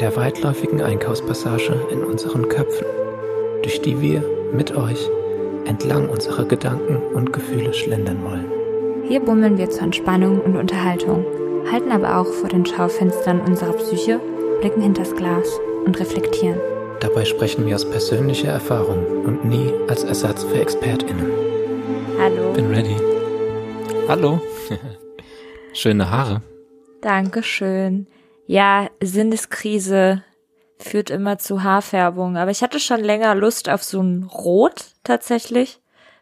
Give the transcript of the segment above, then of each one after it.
der weitläufigen Einkaufspassage in unseren Köpfen, durch die wir mit euch entlang unserer Gedanken und Gefühle schlendern wollen. Hier bummeln wir zur Entspannung und Unterhaltung, halten aber auch vor den Schaufenstern unserer Psyche, blicken hinters Glas und reflektieren. Dabei sprechen wir aus persönlicher Erfahrung und nie als Ersatz für ExpertInnen. Hallo. Bin ready. Hallo. Schöne Haare. Dankeschön. Ja, Sinneskrise führt immer zu Haarfärbung, aber ich hatte schon länger Lust auf so ein Rot tatsächlich,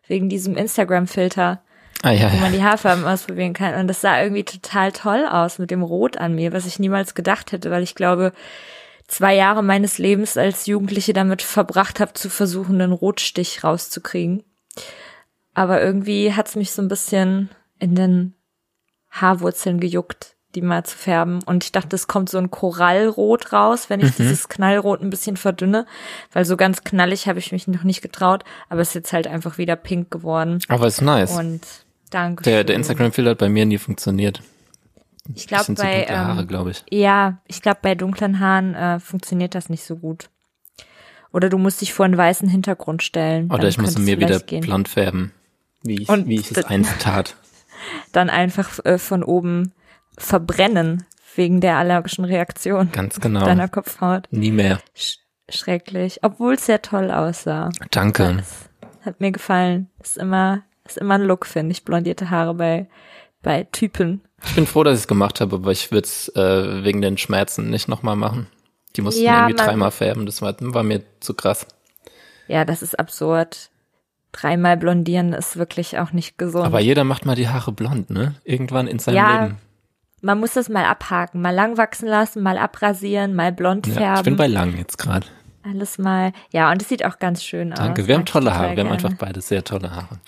wegen diesem Instagram-Filter, Ah ja, wo man die Haarfarben ausprobieren kann. Und das sah irgendwie total toll aus mit dem Rot an mir, was ich niemals gedacht hätte, weil ich glaube, zwei Jahre meines Lebens als Jugendliche damit verbracht habe, zu versuchen, einen Rotstich rauszukriegen. Aber irgendwie hat's mich so ein bisschen in den Haarwurzeln gejuckt, die mal zu färben. Und ich dachte, es kommt so ein Korallrot raus, wenn ich dieses Knallrot ein bisschen verdünne, weil so ganz knallig habe ich mich noch nicht getraut. Aber es ist jetzt halt einfach wieder pink geworden. Aber ist nice. Und danke. Der, der Instagram-Filter hat bei mir nie funktioniert. Ich glaube bei dunkle Haare, ähm, glaube ich. ja, ich glaube bei dunklen Haaren äh, funktioniert das nicht so gut. Oder du musst dich vor einen weißen Hintergrund stellen. Oder ich muss mir wieder gehen. blond färben. Wie ich, Und wie ich es einst tat. Dann einfach äh, von oben verbrennen wegen der allergischen Reaktion Ganz genau. deiner Kopfhaut. Nie mehr. Sch schrecklich, obwohl es sehr toll aussah. Danke. Das hat mir gefallen. Ist immer ist immer ein Look, finde ich, blondierte Haare bei bei Typen. Ich bin froh, dass ich es gemacht habe, aber ich würde es äh, wegen den Schmerzen nicht nochmal machen. Die mussten Ja, irgendwie dreimal färben, das war, war mir zu krass. Ja, das ist absurd. Dreimal blondieren ist wirklich auch nicht gesund. Aber jeder macht mal die Haare blond, ne? Irgendwann in seinem Ja, Leben. Man muss das mal abhaken, mal lang wachsen lassen, mal abrasieren, mal blond Ja, färben. ich bin bei lang jetzt gerade. alles mal. Ja, und es sieht auch ganz schön aus. Danke. Wir haben tolle Haare. Wir haben gerne. einfach beide sehr tolle Haare.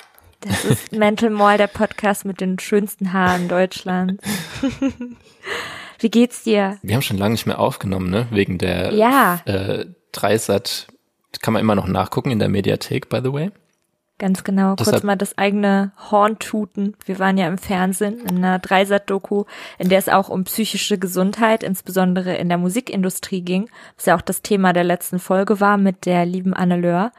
Das ist Mental Mall, der Podcast mit den schönsten Haaren Deutschlands. Wie geht's dir? Wir haben schon lange nicht mehr aufgenommen, ne? Wegen der Ja. äh, Dreisat. Kann man immer noch nachgucken in der Mediathek, by the way. Ganz genau. Das Kurz mal das eigene Horn tuten. Wir waren ja im Fernsehen in einer Dreisat-Doku, in der es auch um psychische Gesundheit, insbesondere in der Musikindustrie ging, was ja auch das Thema der letzten Folge war mit der lieben Anne Löhr.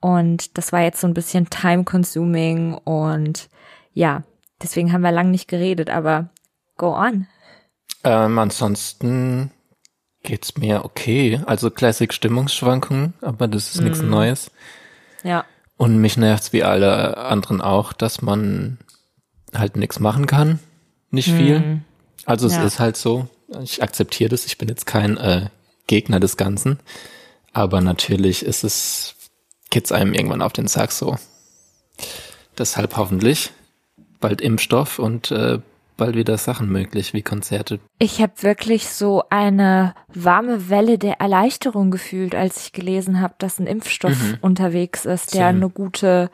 Und das war jetzt so ein bisschen time-consuming und ja, deswegen haben wir lang nicht geredet, aber go on. Ähm, ansonsten geht's mir okay. Also Classic Stimmungsschwankungen, aber das ist Mhm. nichts Neues. Ja. Und mich nervt's wie alle anderen auch, dass man halt nichts machen kann. Nicht viel. Also es Mhm. Ja. ist halt so. Ich akzeptiere das. Ich bin jetzt kein äh, Gegner des Ganzen. Aber natürlich ist es, geht's einem irgendwann auf den Sack so. Deshalb hoffentlich bald Impfstoff und äh, bald wieder Sachen möglich, wie Konzerte. Ich habe wirklich so eine warme Welle der Erleichterung gefühlt, als ich gelesen habe, dass ein Impfstoff unterwegs ist, der Same. eine gute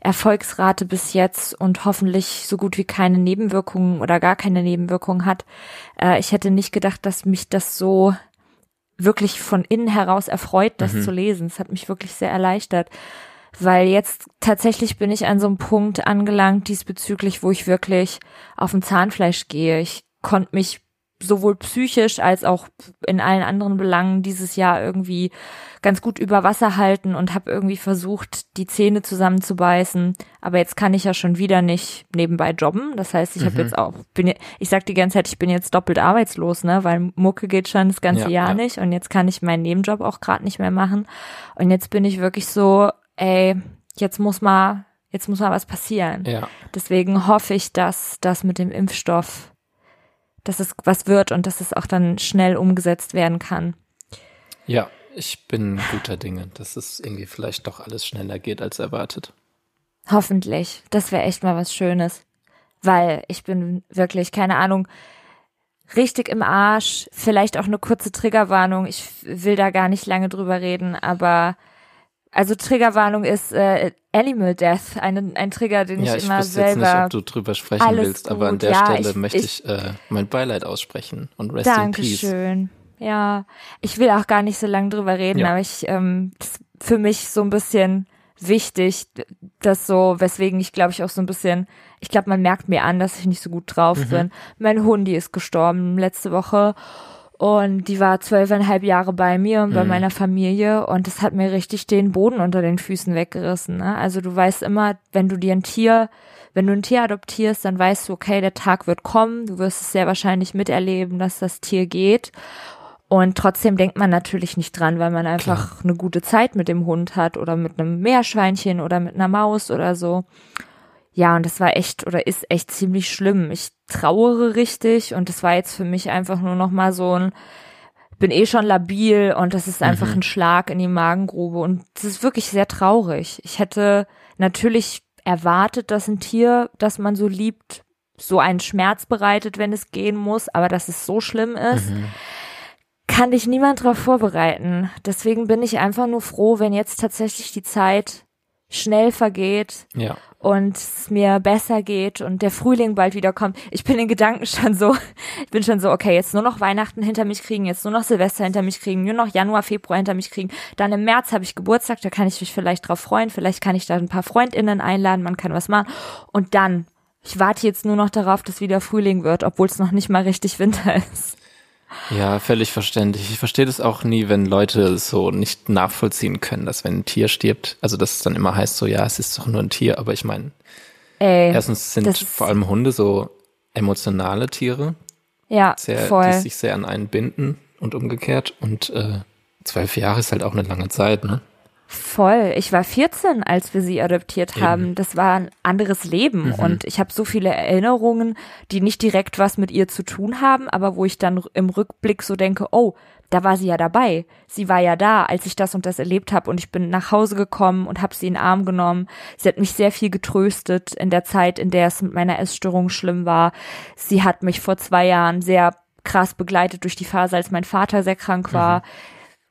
Erfolgsrate bis jetzt und hoffentlich so gut wie keine Nebenwirkungen oder gar keine Nebenwirkungen hat. Äh, ich hätte nicht gedacht, dass mich das so wirklich von innen heraus erfreut, das zu lesen. Es hat mich wirklich sehr erleichtert. Weil jetzt tatsächlich bin ich an so einem Punkt angelangt diesbezüglich, wo ich wirklich auf dem Zahnfleisch gehe. Ich konnte mich sowohl psychisch als auch in allen anderen Belangen dieses Jahr irgendwie ganz gut über Wasser halten und habe irgendwie versucht, die Zähne zusammenzubeißen. Aber jetzt kann ich ja schon wieder nicht nebenbei jobben. Das heißt, ich habe jetzt auch, bin, ich sag die ganze Zeit, ich bin jetzt doppelt arbeitslos, ne, weil Mucke geht schon das ganze Ja, Jahr ja. nicht und jetzt kann ich meinen Nebenjob auch gerade nicht mehr machen. Und jetzt bin ich wirklich so, ey, jetzt muss mal, jetzt muss mal was passieren. Ja. Deswegen hoffe ich, dass das mit dem Impfstoff, dass es was wird und dass es auch dann schnell umgesetzt werden kann. Ja, ich bin guter Dinge, dass es irgendwie vielleicht doch alles schneller geht als erwartet. Hoffentlich. Das wäre echt mal was Schönes. Weil ich bin wirklich, keine Ahnung, richtig im Arsch. Vielleicht auch eine kurze Triggerwarnung. Ich will da gar nicht lange drüber reden, aber also Triggerwarnung ist äh, Animal Death, ein, ein Trigger, den ja, ich ich immer wusste jetzt selber. nicht, ob du drüber sprechen Alles willst, aber an gut, der ja, Stelle ich- möchte ich- ich äh, mein Beileid aussprechen und rest in peace. Dankeschön. Ja, ich will auch gar nicht so lange drüber reden, Ja. aber ich ähm, das ist für mich so ein bisschen wichtig, das so, weswegen ich glaube ich auch so ein bisschen, ich glaube, man merkt mir an, dass ich nicht so gut drauf mhm. bin. Mein Hundi ist gestorben letzte Woche und die war zwölfeinhalb Jahre bei mir und mhm. bei meiner Familie und das hat mir richtig den Boden unter den Füßen weggerissen. Ne? Also du weißt immer, wenn du dir ein Tier, wenn du ein Tier adoptierst, dann weißt du, okay, der Tag wird kommen, du wirst es sehr wahrscheinlich miterleben, dass das Tier geht und trotzdem denkt man natürlich nicht dran, weil man einfach Klar. eine gute Zeit mit dem Hund hat oder mit einem Meerschweinchen oder mit einer Maus oder so. Ja, und das war echt oder ist echt ziemlich schlimm. Ich trauere richtig und das war jetzt für mich einfach nur noch mal so ein bin eh schon labil und das ist einfach mhm. ein Schlag in die Magengrube und das ist wirklich sehr traurig. Ich hätte natürlich erwartet, dass ein Tier, das man so liebt, so einen Schmerz bereitet, wenn es gehen muss, aber dass es so schlimm ist. Mhm kann dich niemand darauf vorbereiten. Deswegen bin ich einfach nur froh, wenn jetzt tatsächlich die Zeit schnell vergeht ja. und es mir besser geht und der Frühling bald wieder kommt. Ich bin in Gedanken schon so, ich bin schon so, okay, jetzt nur noch Weihnachten hinter mich kriegen, jetzt nur noch Silvester hinter mich kriegen, nur noch Januar, Februar hinter mich kriegen. Dann im März habe ich Geburtstag, da kann ich mich vielleicht drauf freuen, vielleicht kann ich da ein paar Freundinnen einladen, man kann was machen. Und dann, ich warte jetzt nur noch darauf, dass wieder Frühling wird, obwohl es noch nicht mal richtig Winter ist. Ja, völlig verständlich. Ich verstehe das auch nie, wenn Leute so nicht nachvollziehen können, dass wenn ein Tier stirbt, also dass es dann immer heißt so, ja, es ist doch nur ein Tier, aber ich meine, erstens sind vor allem Hunde so emotionale Tiere, ja, sehr, voll. die sich sehr an einen binden und umgekehrt und äh, zwölf Jahre ist halt auch eine lange Zeit, ne? Voll. Ich war 14, als wir sie adoptiert Eben. haben. Das war ein anderes Leben mhm. und ich habe so viele Erinnerungen, die nicht direkt was mit ihr zu tun haben, aber wo ich dann im Rückblick so denke, oh, da war sie ja dabei. Sie war ja da, als ich das und das erlebt habe und ich bin nach Hause gekommen und habe sie in den Arm genommen. Sie hat mich sehr viel getröstet in der Zeit, in der es mit meiner Essstörung schlimm war. Sie hat mich vor zwei Jahren sehr krass begleitet durch die Phase, als mein Vater sehr krank war. Mhm.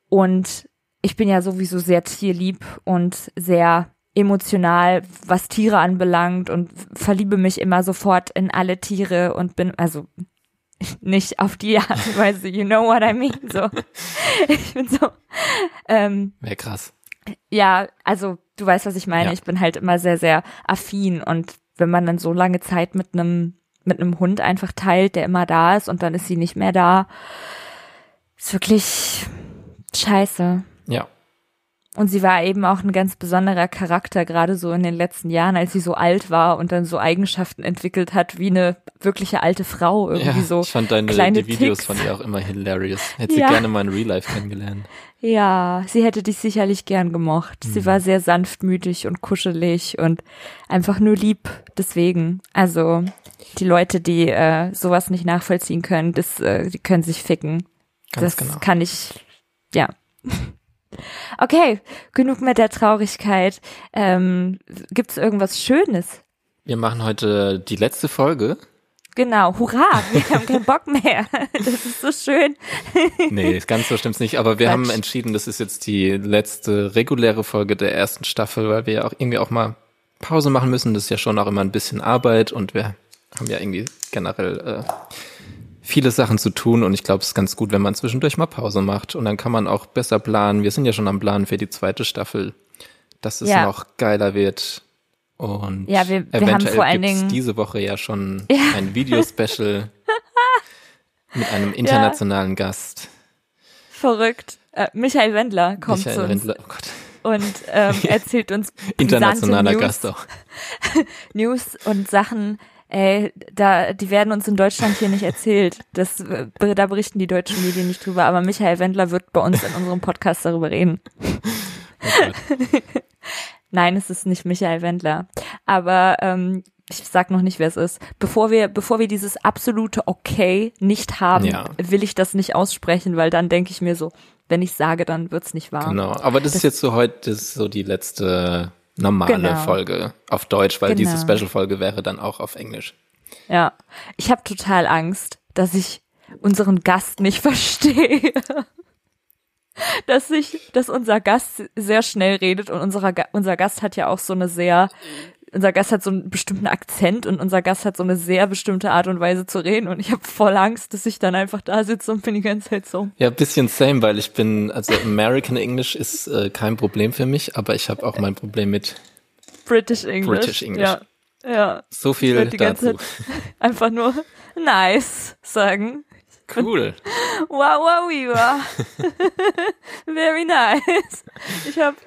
Und ich bin ja sowieso sehr tierlieb und sehr emotional, was Tiere anbelangt und verliebe mich immer sofort in alle Tiere und bin, also nicht auf die Art und Weise, you know what I mean, so. Ich bin so, ähm, Wäre krass. Ja, also du weißt, was ich meine. Ja. Ich bin halt immer sehr, sehr affin und wenn man dann so lange Zeit mit einem mit einem Hund einfach teilt, der immer da ist und dann ist sie nicht mehr da, ist wirklich scheiße. Ja. Und sie war eben auch ein ganz besonderer Charakter, gerade so in den letzten Jahren, als sie so alt war und dann so Eigenschaften entwickelt hat, wie eine wirkliche alte Frau. Irgendwie ja, so ich fand deine kleine die Videos Ticks. von ihr auch immer hilarious. Hätte ja. sie gerne mal in Real Life kennengelernt. Ja, sie hätte dich sicherlich gern gemocht. Mhm. Sie war sehr sanftmütig und kuschelig und einfach nur lieb. Deswegen, also die Leute, die äh, sowas nicht nachvollziehen können, das, äh, die können sich ficken. Ganz das genau. kann ich, ja. Okay, genug mit der Traurigkeit. Ähm, Gibt es irgendwas Schönes? Wir machen heute die letzte Folge. Genau, hurra, wir haben keinen Bock mehr. Das ist so schön. nee, ganz so stimmt's nicht, aber wir Quatsch. haben entschieden, das ist jetzt die letzte reguläre Folge der ersten Staffel, weil wir ja auch irgendwie auch mal Pause machen müssen. Das ist ja schon auch immer ein bisschen Arbeit und wir haben ja irgendwie generell äh, viele Sachen zu tun und ich glaube, es ist ganz gut, wenn man zwischendurch mal Pause macht und dann kann man auch besser planen. Wir sind ja schon am Planen für die zweite Staffel, dass es ja. noch geiler wird. Und ja, wir, wir eventuell haben vor allen gibt's Dingen diese Woche ja schon ja. ein Videospecial mit einem internationalen ja. Gast. Verrückt. Äh, Michael Wendler kommt Michael zu uns. Wendler, oh Gott. Und ähm, erzählt uns internationaler News, Gast auch. News und Sachen, ey, da, die werden uns in Deutschland hier nicht erzählt. Das, äh, da berichten die deutschen Medien nicht drüber, aber Michael Wendler wird bei uns in unserem Podcast darüber reden. Okay. Nein, es ist nicht Michael Wendler. Aber ähm, ich sag noch nicht, wer es ist. Bevor wir, bevor wir dieses absolute Okay nicht haben, ja. will ich das nicht aussprechen, weil dann denke ich mir so, wenn ich sage, dann wird's nicht wahr. Genau, aber das, das ist jetzt so heute, das ist so die letzte normale genau. Folge auf Deutsch, weil genau. diese Special-Folge wäre dann auch auf Englisch. Ja, ich habe total Angst, dass ich unseren Gast nicht verstehe. dass ich, dass unser Gast sehr schnell redet und unserer, unser Gast hat ja auch so eine sehr unser Gast hat so einen bestimmten Akzent und unser Gast hat so eine sehr bestimmte Art und Weise zu reden und ich habe voll Angst, dass ich dann einfach da sitze und bin die ganze Zeit so. Ja, bisschen same, weil ich bin, also American English ist äh, kein Problem für mich, aber ich habe auch mein Problem mit British English. British English. Ja. Ja. So viel dazu. Einfach nur nice sagen. Cool. Wow, wow, wow. Very nice. Ich habe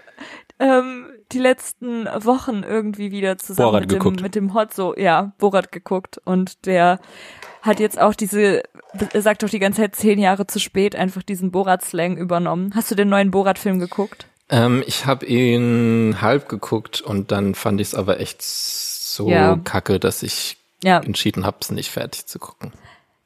ähm, die letzten Wochen irgendwie wieder zusammen Borat mit dem, geguckt. mit dem Hot so, ja, Borat geguckt und der hat jetzt auch diese, er sagt doch die ganze Zeit zehn Jahre zu spät einfach diesen Borat-Slang übernommen. Hast du den neuen Borat-Film geguckt? Ähm, ich habe ihn halb geguckt und dann fand ich es aber echt so Ja. kacke, dass ich Ja. entschieden habe, es nicht fertig zu gucken.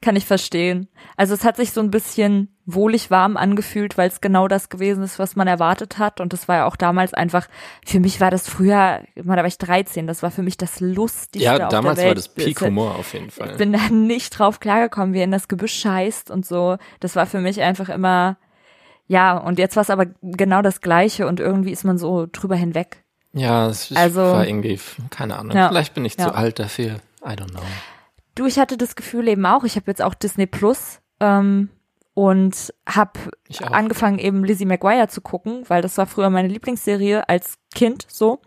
Kann ich verstehen. Also es hat sich so ein bisschen wohlig warm angefühlt, weil es genau das gewesen ist, was man erwartet hat. Und das war ja auch damals einfach, für mich war das früher, man, da war ich 13, das war für mich das Lustigste Ja, auf damals der Welt. war das Peak Humor auf jeden Fall. Ich bin da nicht drauf klargekommen, wie er in das Gebüsch scheißt und so. Das war für mich einfach immer, ja, und jetzt war es aber genau das Gleiche und irgendwie ist man so drüber hinweg. ja, es Also- war irgendwie, keine Ahnung. Ja. Vielleicht bin ich Ja. zu alt dafür. I don't know. Du, ich hatte das Gefühl eben auch, ich habe jetzt auch Disney Plus ähm, und habe angefangen eben Lizzie McGuire zu gucken, weil das war früher meine Lieblingsserie als Kind so.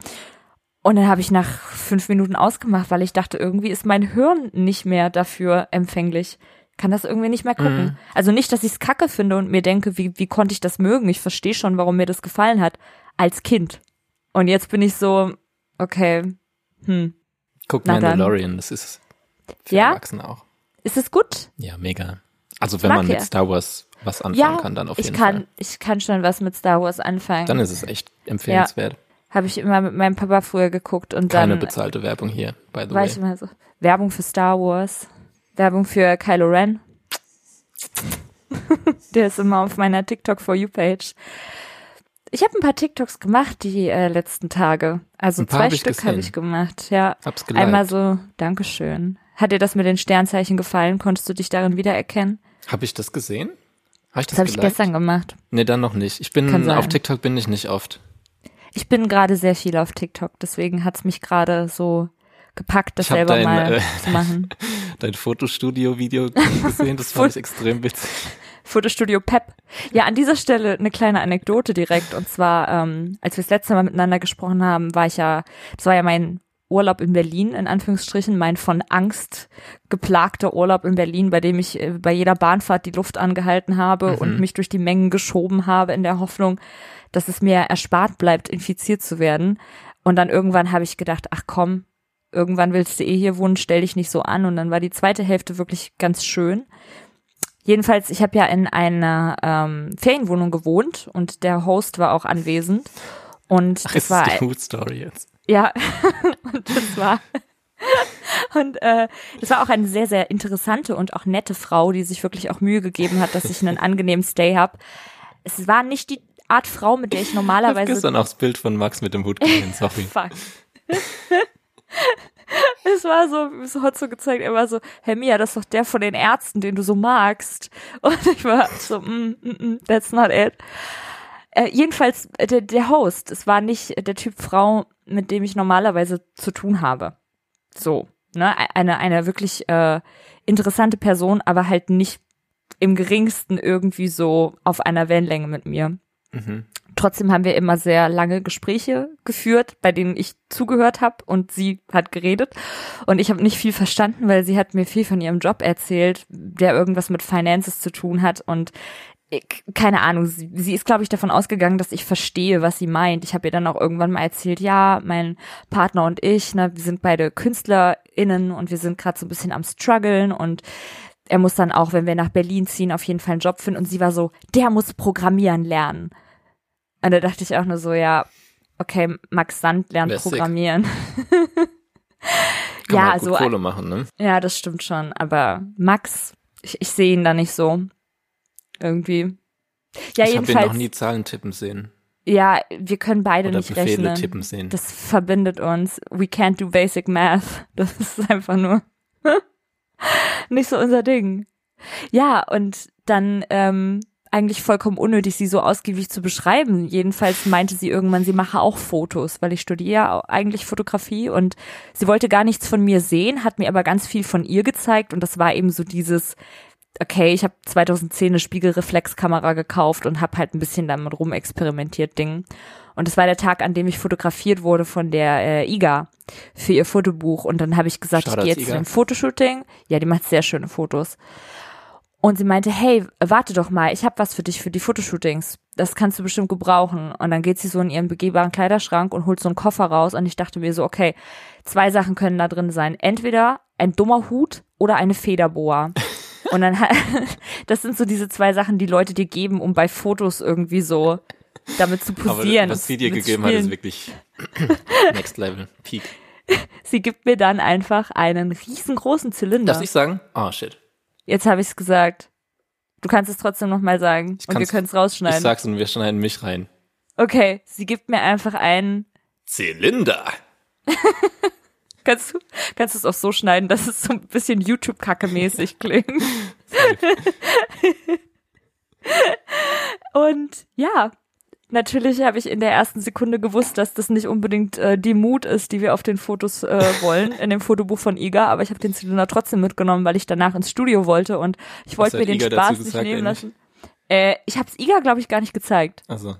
Und dann habe ich nach fünf Minuten ausgemacht, weil ich dachte, irgendwie ist mein Hirn nicht mehr dafür empfänglich. Kann das irgendwie nicht mehr gucken. Mhm. Also nicht, dass ich es kacke finde und mir denke, wie, wie konnte ich das mögen? Ich verstehe schon, warum mir das gefallen hat. Als Kind. Und jetzt bin ich so, okay, hm. Guck Na dann. Mandalorian, das ist für Ja? Erwachsene auch. Ist es gut? Ja, mega. Also wenn man mit ja. Star Wars was anfangen Ja, kann, dann auf ich jeden kann, Fall. ich kann schon was mit Star Wars anfangen. Dann ist es echt empfehlenswert. Habe ich immer mit meinem Papa früher geguckt und Keine dann bezahlte Werbung hier, by the war way. ich immer so, Werbung für Star Wars, Werbung für Kylo Ren. Der ist immer auf meiner TikTok For You Page. Ich habe ein paar TikToks gemacht die äh, letzten Tage. Also Ein paar zwei hab ich Stück habe ich gemacht. Ja, Hab's geliked. einmal so, Dankeschön. Hat dir das mit den Sternzeichen gefallen? Konntest du dich darin wiedererkennen? Habe ich das gesehen? Habe ich das, Das habe ich gestern gemacht. Nee, dann noch nicht. Ich bin auf TikTok bin ich nicht oft. Ich bin gerade sehr viel auf TikTok, deswegen hat's mich gerade so gepackt, das Ich hab selber dein, mal äh, zu machen. Dein Fotostudio-Video gesehen, das fand ich extrem witzig. Fotostudio Pep. Ja, an dieser Stelle eine kleine Anekdote direkt. Und zwar, ähm, als wir das letzte Mal miteinander gesprochen haben, war ich ja, das war ja mein Urlaub in Berlin, in Anführungsstrichen, mein von Angst geplagter Urlaub in Berlin, bei dem ich äh, bei jeder Bahnfahrt die Luft angehalten habe und mich durch die Mengen geschoben habe in der Hoffnung, dass es mir erspart bleibt, infiziert zu werden. Und dann irgendwann habe ich gedacht, ach komm, irgendwann willst du eh hier wohnen, stell dich nicht so an. Und dann war die zweite Hälfte wirklich ganz schön. Jedenfalls, ich habe ja in einer ähm, Ferienwohnung gewohnt und der Host war auch anwesend. Und Ach, das ist war die Food Story jetzt? Ja, und das war und äh, das war auch eine sehr sehr interessante und auch nette Frau, die sich wirklich auch Mühe gegeben hat, dass ich einen angenehmen Stay hab. Es war nicht die Art Frau, mit der ich Ich habe normalerweise gestern auch das Bild von Max mit dem Hut gesehen, sorry. Fuck. Es war so, es hat so gezeigt, er war so, Herr Mia, das ist doch der von den Ärzten, den du so magst. Und ich war so, mm, mm, mm, that's not it. Äh, jedenfalls, äh, der, der Host, es war nicht der Typ Frau, mit dem ich normalerweise zu tun habe. So, ne, eine, eine wirklich äh, interessante Person, aber halt nicht im geringsten irgendwie so auf einer Wellenlänge mit mir. Mhm. Trotzdem haben wir immer sehr lange Gespräche geführt, bei denen ich zugehört habe und sie hat geredet. Und ich habe nicht viel verstanden, weil sie hat mir viel von ihrem Job erzählt, der irgendwas mit Finances zu tun hat. Und keine Ahnung, sie, sie ist, glaube ich, davon ausgegangen, dass ich verstehe, was sie meint. Ich habe ihr dann auch irgendwann mal erzählt, ja, mein Partner und ich, ne, wir sind beide KünstlerInnen und wir sind gerade so ein bisschen am struggeln und er muss dann auch, wenn wir nach Berlin ziehen, auf jeden Fall einen Job finden. Und sie war so, der muss programmieren lernen. Und da dachte ich auch nur so, ja, okay, Max Sand lernt sick. programmieren. Kann ja, man gut so, Kohle machen, ne? ja, das stimmt schon. Aber Max, ich, ich sehe ihn da nicht so. Irgendwie. Ja, ich habe noch nie Zahlen tippen sehen. ja, wir können beide Oder nicht Befehle rechnen. tippen sehen. Das verbindet uns. We can't do basic math. Das ist einfach nur nicht so unser Ding. Ja, und dann ähm, eigentlich vollkommen unnötig, sie so ausgiebig zu beschreiben. Jedenfalls meinte sie irgendwann, sie mache auch Fotos, weil ich studiere eigentlich Fotografie und sie wollte gar nichts von mir sehen, hat mir aber ganz viel von ihr gezeigt und das war eben so dieses, okay, ich habe 2010 eine Spiegelreflexkamera gekauft und habe halt ein bisschen damit rumexperimentiert Ding. Und es war der Tag, an dem ich fotografiert wurde von der äh, IGA für ihr Fotobuch. Und dann habe ich gesagt, Shoutouts, ich gehe jetzt zu einem Fotoshooting. Ja, die macht sehr schöne Fotos. Und sie meinte, hey, warte doch mal, ich habe was für dich für die Fotoshootings. Das kannst du bestimmt gebrauchen. Und dann geht sie so in ihren begehbaren Kleiderschrank und holt so einen Koffer raus. Und ich dachte mir so, okay, zwei Sachen können da drin sein. Entweder ein dummer Hut oder eine Federboa. Und dann, das sind so diese zwei Sachen, die Leute dir geben, um bei Fotos irgendwie so damit zu Aber posieren. was sie dir gegeben hat, ist wirklich Next Level, Peak. Sie gibt mir dann einfach einen riesengroßen Zylinder. Darf ich sagen? Oh shit. Jetzt habe ich es gesagt. Du kannst es trotzdem noch mal sagen und wir können es Ich rausschneiden. sag's und wir schneiden mich rein. Okay, sie gibt mir einfach einen. Zylinder. Kannst du, kannst du es auch so schneiden, dass es so ein bisschen YouTube-Kacke-mäßig klingt? Und ja, natürlich habe ich in der ersten Sekunde gewusst, dass das nicht unbedingt äh, die Mut ist, die wir auf den Fotos äh, wollen, in dem Fotobuch von Iga, aber ich habe den Zylinder trotzdem mitgenommen, weil ich danach ins Studio wollte und ich wollte mir den Iga Spaß nicht nehmen lassen. Äh, ich habe es Iga, glaube ich, gar nicht gezeigt. Also,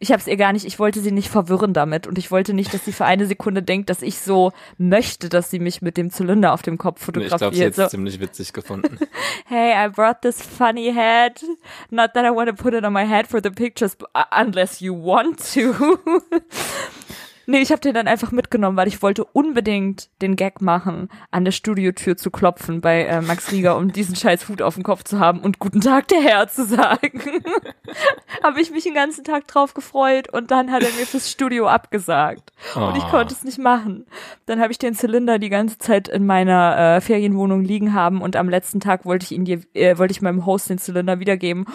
Ich habe es ihr gar nicht, ich wollte sie nicht verwirren damit und ich wollte nicht, dass sie für eine Sekunde denkt, dass ich so möchte, dass sie mich mit dem Zylinder auf dem Kopf ich glaube, sie fotografiert. hat So, es ziemlich witzig gefunden. hey, I brought this funny hat. Not that I want to put it on my head for the pictures, but, uh, unless you want to. Nee, ich habe den dann einfach mitgenommen, weil ich wollte unbedingt den Gag machen, an der Studiotür zu klopfen bei äh, Max Rieger, um diesen scheiß Hut auf dem Kopf zu haben und guten Tag, der Herr zu sagen. habe ich mich den ganzen Tag drauf gefreut und dann hat er mir fürs Studio abgesagt. Und ich Oh. konnte es nicht machen. Dann habe ich den Zylinder die ganze Zeit in meiner äh, Ferienwohnung liegen haben und am letzten Tag wollte ich ihn dir, äh, wollte ich meinem Host den Zylinder wiedergeben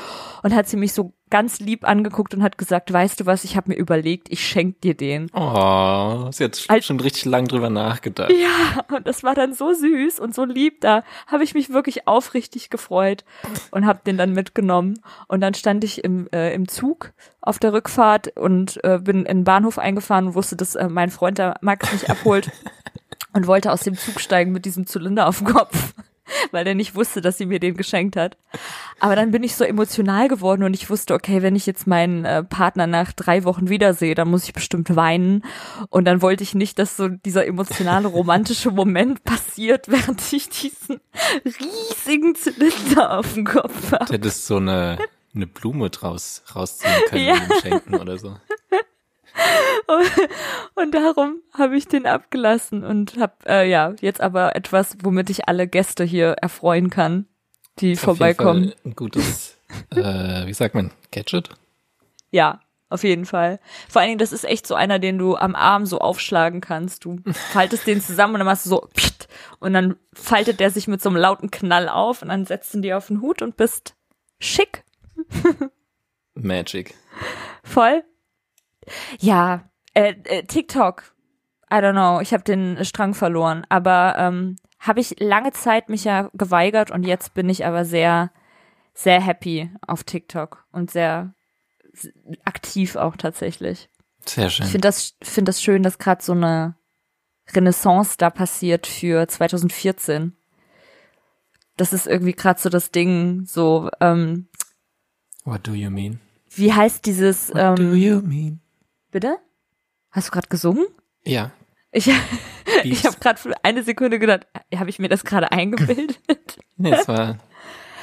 und hat sie mich so ganz lieb angeguckt und hat gesagt, weißt du was, ich habe mir überlegt, ich schenk dir den. Oh, sie hat Als- schon richtig lang drüber nachgedacht. Ja, und das war dann so süß und so lieb. Da habe ich mich wirklich aufrichtig gefreut und habe den dann mitgenommen. Und dann stand ich im, äh, im Zug auf der Rückfahrt und äh, bin in den Bahnhof eingefahren und wusste, dass äh, mein Freund der Max mich abholt und wollte aus dem Zug steigen mit diesem Zylinder auf dem Kopf. Weil er nicht wusste, dass sie mir den geschenkt hat. Aber dann bin ich so emotional geworden und ich wusste, okay, wenn ich jetzt meinen äh, Partner nach drei Wochen wiedersehe, dann muss ich bestimmt weinen. Und dann wollte ich nicht, dass so dieser emotionale, romantische Moment passiert, während ich diesen riesigen Zylinder auf dem Kopf habe. Du hättest so eine, eine Blume draus rausziehen können Ja. und ihm schenken oder so. Und darum habe ich den abgelassen und habe äh, ja jetzt aber etwas, womit ich alle Gäste hier erfreuen kann, die Auf vorbeikommen. Ein gutes, äh, wie sagt man, Gadget? Ja, auf jeden Fall. Vor allen Dingen, das ist echt so einer, den du am Arm so aufschlagen kannst. Du faltest den zusammen und dann machst du so und dann faltet der sich mit so einem lauten Knall auf und dann setzt du dir auf den Hut und bist schick. Magic. Voll. Ja, äh, äh, TikTok. I don't know, ich habe den Strang verloren, aber ähm, habe ich lange Zeit mich ja geweigert und jetzt bin ich aber sehr, sehr happy auf TikTok und sehr aktiv auch tatsächlich. Sehr schön. Ich finde das, finde das schön, dass gerade so eine Renaissance da passiert für 2014. Das ist irgendwie gerade so das Ding, so, ähm, What do you mean? wie heißt dieses, What do ähm, you mean? Bitte? Hast du gerade gesungen? Ja, Ich, ich habe gerade für eine Sekunde gedacht, habe ich mir das gerade eingebildet? nee, es war ein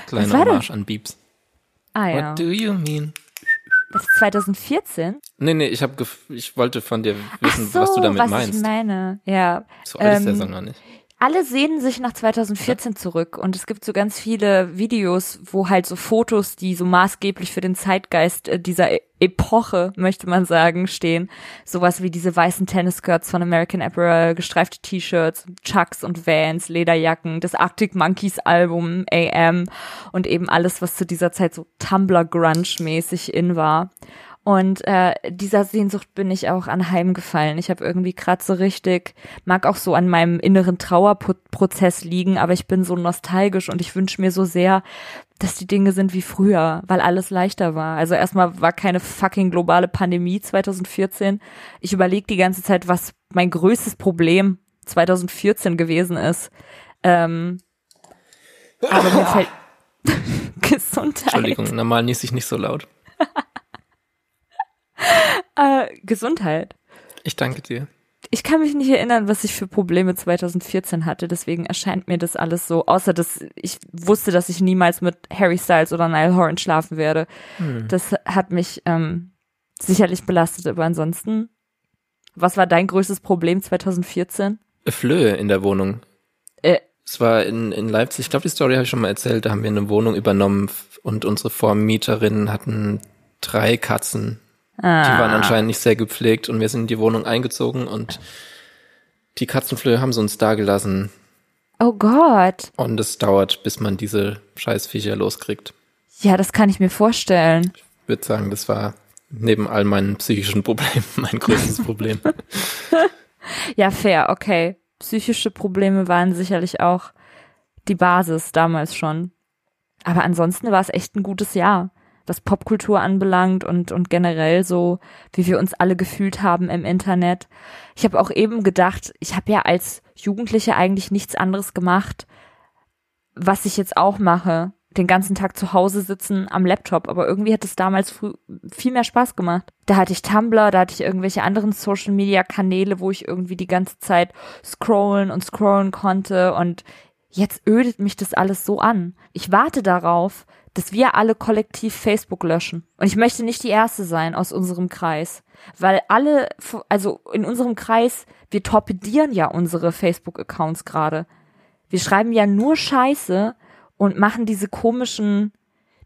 kleiner war? Hommage an Beeps. ah ja. What do you mean? Das ist 2014? Nee, nee, ich hab ich wollte von dir wissen, so, was du damit was meinst. ich meine. Ja. so alt ist der ähm, Song noch nicht. Alle sehnen sich nach 2014 zurück und es gibt so ganz viele Videos, wo halt so Fotos, die so maßgeblich für den Zeitgeist äh, dieser e Epoche, möchte man sagen, stehen. Sowas wie diese weißen Tennisskirts von American Apparel, gestreifte T-Shirts, Chucks und Vans, Lederjacken, das Arctic Monkeys Album AM und eben alles, was zu dieser Zeit so Tumblr Grunge mäßig in war. Und äh, dieser Sehnsucht bin ich auch anheimgefallen. Ich habe irgendwie gerade so richtig, mag auch so an meinem inneren Trauerprozess liegen, aber ich bin so nostalgisch und ich wünsche mir so sehr, dass die Dinge sind wie früher, weil alles leichter war. Also erstmal war keine fucking globale Pandemie 2014. Ich überlege die ganze Zeit, was mein größtes Problem 2014 gewesen ist. Ähm, aber mir fällt Gesundheit. Entschuldigung, normal nies ich nicht so laut. äh, Gesundheit. Ich danke dir. Ich kann mich nicht erinnern, was ich für Probleme 2014 hatte, deswegen erscheint mir das alles so, außer dass ich wusste, dass ich niemals mit Harry Styles oder Niall Horan schlafen werde. Hm. Das hat mich ähm, sicherlich belastet, aber ansonsten, was war dein größtes Problem 2014? Flöhe in der Wohnung. Äh, es war in, in Leipzig, ich glaube, die Story habe ich schon mal erzählt, da haben wir eine Wohnung übernommen und unsere Vormieterinnen hatten drei Katzen Ah. Die waren anscheinend nicht sehr gepflegt und wir sind in die Wohnung eingezogen und die Katzenflöhe haben sie uns da gelassen. Oh Gott. Und es dauert, bis man diese Scheißviecher loskriegt. Ja, das kann ich mir vorstellen. Ich würde sagen, das war neben all meinen psychischen Problemen mein größtes Problem. ja, fair, okay. Psychische Probleme waren sicherlich auch die Basis damals schon. Aber ansonsten war es echt ein gutes Jahr was Popkultur anbelangt und, und generell so, wie wir uns alle gefühlt haben im Internet. Ich habe auch eben gedacht, ich habe ja als Jugendliche eigentlich nichts anderes gemacht, was ich jetzt auch mache. Den ganzen Tag zu Hause sitzen am Laptop, aber irgendwie hat es damals viel mehr Spaß gemacht. Da hatte ich Tumblr, da hatte ich irgendwelche anderen Social Media Kanäle, wo ich irgendwie die ganze Zeit scrollen und scrollen konnte und jetzt ödet mich das alles so an. Ich warte darauf, dass wir alle kollektiv Facebook löschen. Und ich möchte nicht die Erste sein aus unserem Kreis, weil alle, also in unserem Kreis, wir torpedieren ja unsere Facebook-Accounts gerade. Wir schreiben ja nur Scheiße und machen diese komischen,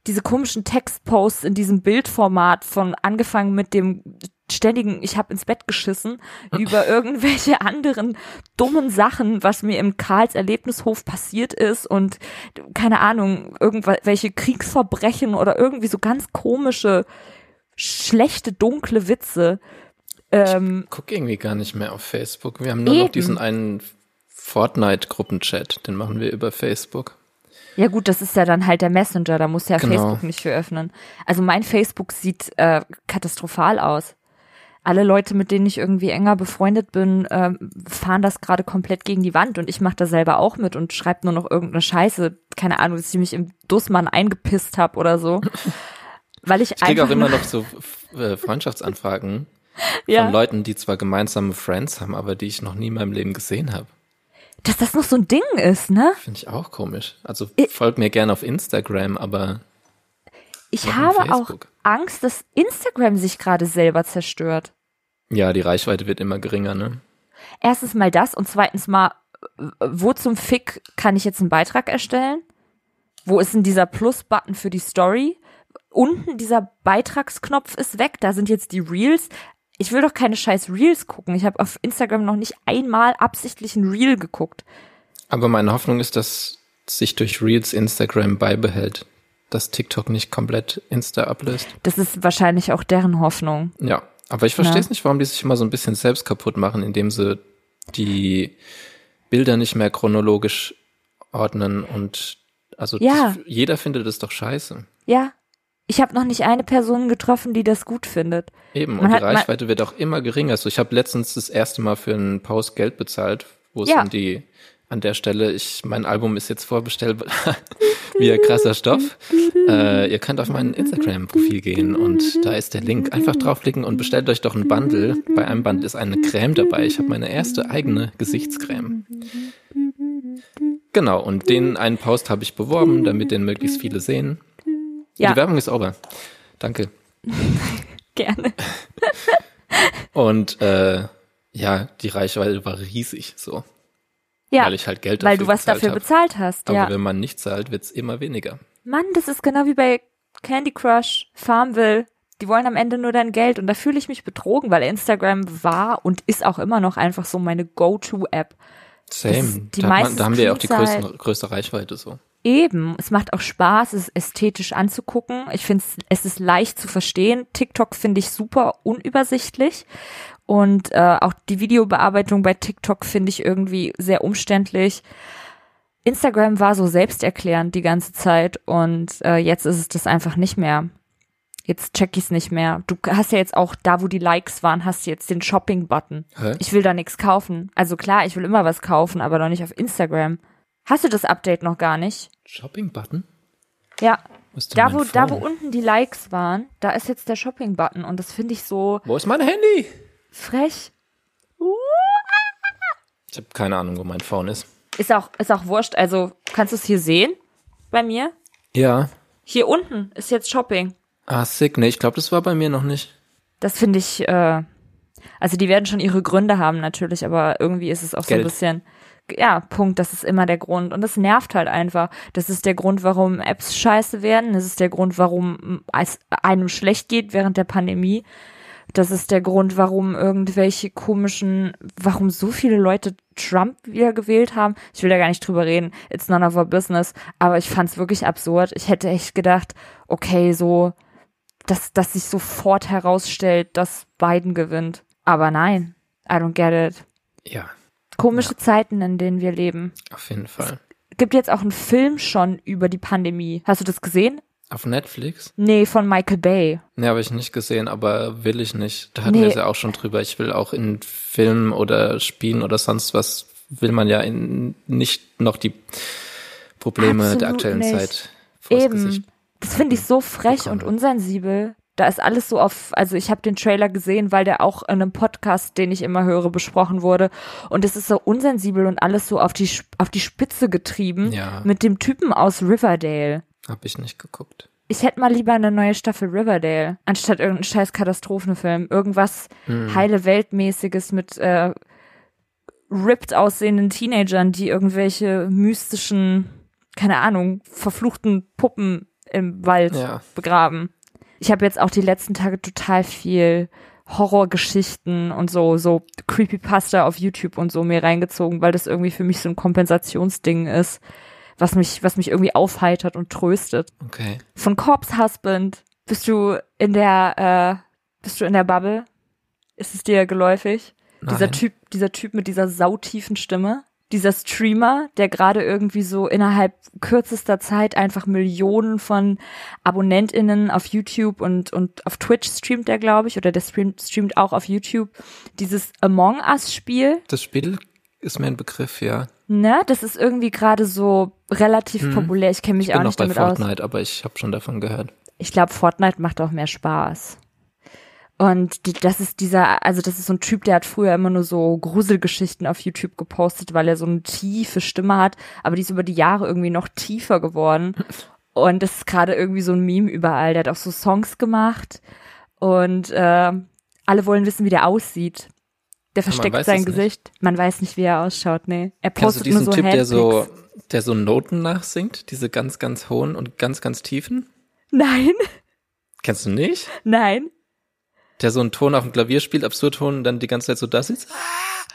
diese komischen Textposts in diesem Bildformat von angefangen mit dem ständigen, ich habe ins Bett geschissen, über irgendwelche anderen dummen Sachen, was mir im Karls Erlebnishof passiert ist und keine Ahnung, irgendwelche Kriegsverbrechen oder irgendwie so ganz komische, schlechte, dunkle Witze. Ähm, ich guck irgendwie gar nicht mehr auf Facebook. Wir haben nur eben. noch diesen einen Fortnite-Gruppenchat, den machen wir über Facebook. Ja gut, das ist ja dann halt der Messenger, da muss ja genau. Facebook nicht für öffnen. Also mein Facebook sieht äh, katastrophal aus alle Leute, mit denen ich irgendwie enger befreundet bin, äh, fahren das gerade komplett gegen die Wand und ich mache da selber auch mit und schreibe nur noch irgendeine Scheiße, keine Ahnung, dass ich mich im Dussmann eingepisst habe oder so. Weil ich, ich kriege auch immer noch so äh, Freundschaftsanfragen ja. von Leuten, die zwar gemeinsame Friends haben, aber die ich noch nie in meinem Leben gesehen habe. Dass das noch so ein Ding ist, ne? Finde ich auch komisch. Also folgt mir gerne auf Instagram, aber ich habe auch Angst, dass Instagram sich gerade selber zerstört. Ja, die Reichweite wird immer geringer, ne? Erstens mal das und zweitens mal, wo zum Fick kann ich jetzt einen Beitrag erstellen? Wo ist denn dieser Plus-Button für die Story? Unten dieser Beitragsknopf ist weg, da sind jetzt die Reels. Ich will doch keine scheiß Reels gucken. Ich habe auf Instagram noch nicht einmal absichtlich ein Reel geguckt. Aber meine Hoffnung ist, dass sich durch Reels Instagram beibehält dass TikTok nicht komplett Insta ablöst. Das ist wahrscheinlich auch deren Hoffnung. Ja, aber ich verstehe es ja. nicht, warum die sich immer so ein bisschen selbst kaputt machen, indem sie die Bilder nicht mehr chronologisch ordnen und also ja. das, jeder findet es doch scheiße. Ja. Ich habe noch nicht eine Person getroffen, die das gut findet. Eben, man und die Reichweite wird auch immer geringer. Also ich habe letztens das erste Mal für einen Post Geld bezahlt, wo es ja. um die an der Stelle, ich, mein Album ist jetzt vorbestellt, wie ein krasser Stoff. Äh, ihr könnt auf mein Instagram-Profil gehen und da ist der Link. Einfach draufklicken und bestellt euch doch ein Bundle. Bei einem Band ist eine Creme dabei. Ich habe meine erste eigene Gesichtscreme. Genau, und den einen Post habe ich beworben, damit den möglichst viele sehen. Ja. Die Werbung ist over. Danke. Gerne. und äh, ja, die Reichweite war riesig so. Ja, weil ich halt Geld dafür weil du was dafür hab. bezahlt hast. Aber ja. wenn man nicht zahlt, wird's immer weniger. Mann, das ist genau wie bei Candy Crush, Farmville. Die wollen am Ende nur dein Geld und da fühle ich mich betrogen, weil Instagram war und ist auch immer noch einfach so meine Go-To-App. Same. Da, man, da, haben wir ja auch die größte, größte Reichweite so. Eben, es macht auch Spaß, es ist ästhetisch anzugucken. Ich finde es ist leicht zu verstehen. TikTok finde ich super unübersichtlich und äh, auch die Videobearbeitung bei TikTok finde ich irgendwie sehr umständlich. Instagram war so selbsterklärend die ganze Zeit und äh, jetzt ist es das einfach nicht mehr. Jetzt check ich's nicht mehr. Du hast ja jetzt auch da, wo die Likes waren, hast du jetzt den Shopping-Button. Ich will da nichts kaufen. Also klar, ich will immer was kaufen, aber doch nicht auf Instagram. Hast du das Update noch gar nicht? Shopping-Button? Ja. Da wo, da, wo unten die Likes waren, da ist jetzt der Shopping-Button und das finde ich so Wo ist mein Handy? Frech. Ich habe keine Ahnung, wo mein Phone ist. Ist auch, ist auch wurscht. Also, kannst du es hier sehen? Bei mir? Ja. Hier unten ist jetzt Shopping. Ah, sick. Nee, ich glaube, das war bei mir noch nicht. Das finde ich, äh, also die werden schon ihre Gründe haben natürlich, aber irgendwie ist es auch so ein Geld. bisschen, ja, Punkt, das ist immer der Grund. Und das nervt halt einfach. Das ist der Grund, warum Apps scheiße werden. Das ist der Grund, warum es einem schlecht geht während der Pandemie. Das ist der Grund, warum irgendwelche komischen, warum so viele Leute Trump wieder gewählt haben. Ich will da gar nicht drüber reden. It's none of our business. Aber ich fand's wirklich absurd. Ich hätte echt gedacht, okay, so, dass, dass sich sofort herausstellt, dass Biden gewinnt. Aber nein, I don't get it. Ja, Komische Zeiten, in denen wir leben. auf jeden Fall. Gibt jetzt auch einen Film schon über die Pandemie. Hast du das gesehen? Auf Netflix? Nee, von Michael Bay. Nee, habe ich nicht gesehen, aber will ich nicht. Da hatten Nee. wir es ja auch schon drüber. Ich will auch in Filmen oder Spielen oder sonst was, will man ja in, nicht noch die Probleme Absolut der aktuellen nicht. Zeit vors Eben. Gesicht. Das finde ich so frech bekommen. und unsensibel. Da ist alles so auf, also ich habe den Trailer gesehen, weil der auch in einem Podcast, den ich immer höre, besprochen wurde. Und es ist so unsensibel und alles so auf die, auf die Spitze getrieben Ja. mit dem Typen aus Riverdale. Hab ich nicht geguckt. Ich hätte mal lieber eine neue Staffel Riverdale, anstatt irgendeinen scheiß Katastrophenfilm. Irgendwas Hm. heile Weltmäßiges mit äh, ripped aussehenden Teenagern, die irgendwelche mystischen, keine Ahnung, verfluchten Puppen im Wald Ja. begraben. Ich habe jetzt auch die letzten Tage total viel Horrorgeschichten und so, so Creepypasta auf YouTube und so mir reingezogen, weil das irgendwie für mich so ein Kompensationsding ist, was mich, was mich irgendwie aufheitert und tröstet Okay. von Corpse Husband. Bist du in der, äh, bist du in der Bubble? Ist es dir geläufig? Dieser Nein. Typ, dieser Typ mit dieser sautiefen Stimme? Dieser Streamer, der gerade irgendwie so innerhalb kürzester Zeit einfach Millionen von AbonnentInnen auf YouTube und, und auf Twitch streamt der, glaube ich, oder der streamt, streamt auch auf YouTube. Dieses Among Us Spiel, Das Spiel ist mir ein Begriff, ja. Ne, das ist irgendwie gerade so relativ populär. Ich kenne mich Hm. Ich bin auch noch nicht bei damit aus. Fortnite, aber ich habe schon davon gehört. Ich glaube, Fortnite macht auch mehr Spaß. Und die, das ist dieser, also das ist so ein Typ, der hat früher immer nur so Gruselgeschichten auf YouTube gepostet, weil er so eine tiefe Stimme hat, aber die ist über die Jahre irgendwie noch tiefer geworden. Und das ist gerade irgendwie so ein Meme überall. Der hat auch so Songs gemacht und äh, alle wollen wissen, wie der aussieht. Der versteckt sein es nicht. Gesicht. Man weiß nicht, wie er ausschaut, nee. Er Kennst du postet nur diesen so Typ, der so, der so Noten nachsingt? Diese ganz, ganz hohen und ganz, ganz tiefen? Nein, Kennst du nicht? nein. Der so einen Ton auf dem Klavier spielt, Absurdton und dann die ganze Zeit so da sitzt?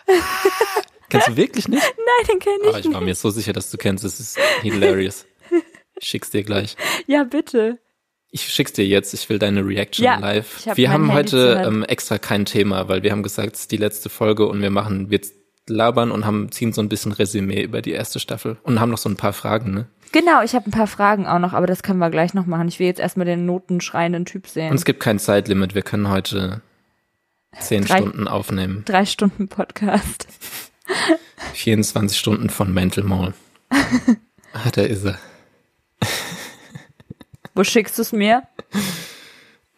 Kennst du wirklich nicht? Nein, den kenne ich Aber ich war mir so sicher, dass du kennst. Es ist hilarious. Ich schick's dir gleich. Ja, bitte. Ich schick's dir jetzt. Ich will deine Reaction Ja, live. hab wir haben Handy heute ähm, extra kein Thema, weil wir haben gesagt, es ist die letzte Folge und wir machen jetzt labern und haben ziehen so ein bisschen Resümee über die erste Staffel und haben noch so ein paar Fragen, ne? Genau, ich habe ein paar Fragen auch noch, aber das können wir gleich noch machen. Ich will jetzt erstmal den notenschreienden Typ sehen. Und es gibt kein Zeitlimit. Wir können heute zehn Drei- Stunden aufnehmen. Drei Stunden Podcast. 24 Stunden von Mental Mall. ah, da ist er. Wo schickst du es mir?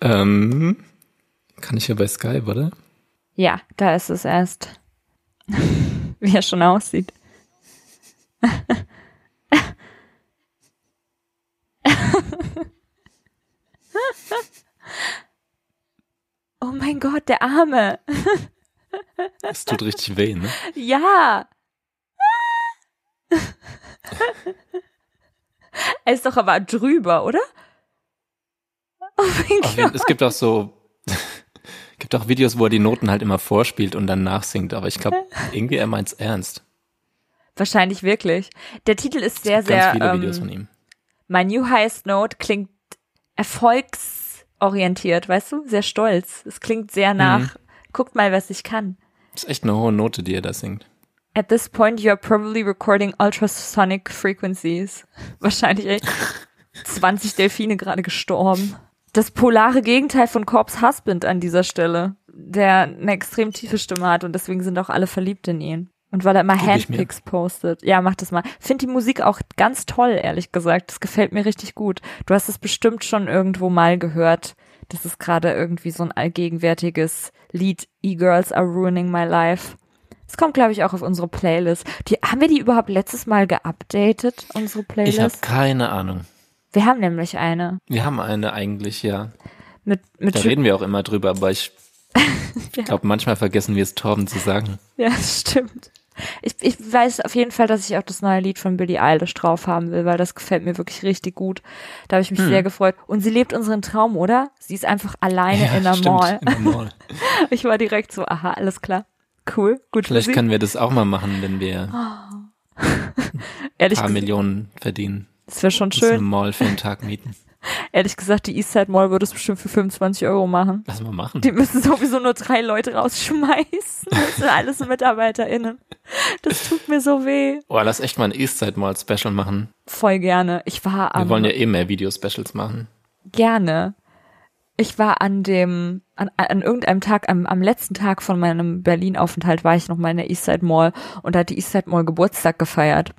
Ähm, kann ich ja bei Skype, oder? Ja, da ist es erst. Wie er schon aussieht. oh mein Gott, der Arme. Es tut richtig weh, ne? Ja. er ist doch aber drüber, oder? Oh mein jeden, Gott. es gibt auch so, gibt auch Videos, wo er die Noten halt immer vorspielt und dann nachsingt, aber ich glaube, irgendwie er meint's ernst. Wahrscheinlich wirklich. Der Titel ist sehr, Ganz sehr. viele Videos ähm, von ihm. My New Highest Note klingt erfolgsorientiert, weißt du? Sehr stolz. Es klingt sehr Mhm. nach, guckt mal, was ich kann. Das ist echt eine hohe Note, die er da singt. At this point you are probably recording ultrasonic frequencies. Wahrscheinlich 20 Delfine gerade gestorben. Das polare Gegenteil von Corpse Husband an dieser Stelle, der eine extrem tiefe Stimme hat und deswegen sind auch alle verliebt in ihn. Und weil er immer Handpicks postet. Ja, mach das mal. Find die Musik auch ganz toll, ehrlich gesagt. Das gefällt mir richtig gut. Du hast es bestimmt schon irgendwo mal gehört. Das ist gerade irgendwie so ein allgegenwärtiges Lied. E-Girls are ruining my life. Es kommt, glaube ich, auch auf unsere Playlist. Die, haben wir die überhaupt letztes Mal geupdatet, unsere Playlist? Ich habe keine Ahnung. Wir haben nämlich eine. Wir haben eine eigentlich, ja. Mit, mit da reden wir auch immer drüber, aber ich ja. glaube, manchmal vergessen wir es Torben zu sagen. Ja, das stimmt. Ich, ich weiß auf jeden Fall, dass ich auch das neue Lied von Billie Eilish drauf haben will, weil das gefällt mir wirklich richtig gut. Da habe ich mich hm. sehr gefreut. Und sie lebt unseren Traum, oder? Sie ist einfach alleine ja, in der stimmt, Mall. In der Mall. ich war direkt so, aha, alles klar. Cool, gut Vielleicht für sie. können wir das auch mal machen, wenn wir Oh. ein paar Millionen verdienen. Das wäre schon schön. Mall für einen Tag mieten. Ehrlich gesagt, die Eastside Mall würde es bestimmt für 25 Euro machen. Lass mal machen. Die müssen sowieso nur drei Leute rausschmeißen. Das sind alles MitarbeiterInnen. Das tut mir so weh. Oh, lass echt mal ein Eastside Mall Special machen. Voll gerne. Ich war Wir am, wollen ja eh mehr Video-Specials machen. gerne. Ich war an dem, an, an irgendeinem Tag, am, am letzten Tag von meinem Berlin-Aufenthalt war ich noch mal in der Eastside Mall und da hat die Eastside Mall Geburtstag gefeiert.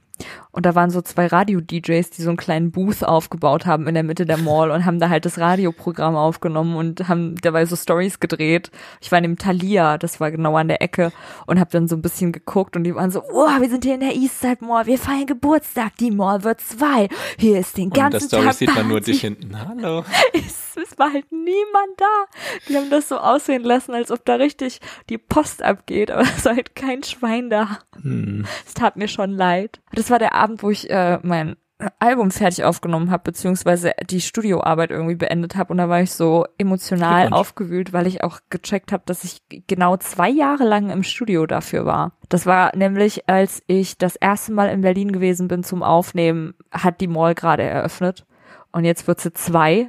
Und da waren so zwei Radio-DJs, die so einen kleinen Booth aufgebaut haben in der Mitte der Mall und haben da halt das Radioprogramm aufgenommen und haben dabei so Stories gedreht. Ich war in dem Thalia, das war genau an der Ecke und habe dann so ein bisschen geguckt und die waren so, oh, wir sind hier in der Eastside Mall, wir feiern Geburtstag, die Mall wird zwei. Hier ist den Und in der ganzen Story Tag sieht man nur Party." dich hinten. Hallo. es, es war halt niemand da. Die haben das so aussehen lassen, als ob da richtig die Post abgeht, aber es war halt kein Schwein da. Hm. Es tat mir schon leid. Das war der Abend, wo ich äh, mein Album fertig aufgenommen habe, beziehungsweise die Studioarbeit irgendwie beendet habe. Und da war ich so emotional aufgewühlt, weil ich auch gecheckt habe, dass ich genau zwei Jahre lang im Studio dafür war. Das war nämlich, als ich das erste Mal in Berlin gewesen bin zum Aufnehmen, hat die Mall gerade eröffnet. Und jetzt wird sie zwei.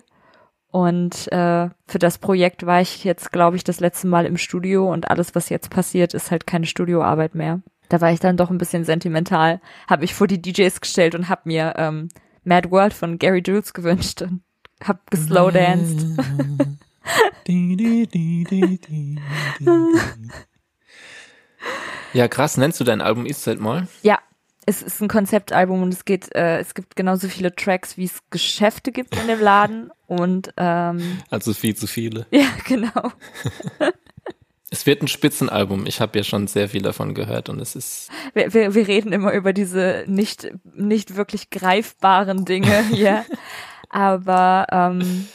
Und äh, für das Projekt war ich jetzt, glaube ich, das letzte Mal im Studio und alles, was jetzt passiert, ist halt keine Studioarbeit mehr. Da war ich dann doch ein bisschen sentimental, habe mich vor die DJs gestellt und habe mir ähm, Mad World von Gary Jules gewünscht und hab geslowdanced. Ja, krass. Nennst du dein Album Eastside Mall? Ja, es ist ein Konzeptalbum und es geht, äh, es gibt genauso viele Tracks, wie es Geschäfte gibt in dem Laden und ähm, Also viel zu viele. ja, genau. Es wird ein Spitzenalbum. Ich habe ja schon sehr viel davon gehört und es ist Wir, wir, wir reden immer über diese nicht, nicht wirklich greifbaren Dinge hier. Aber ähm,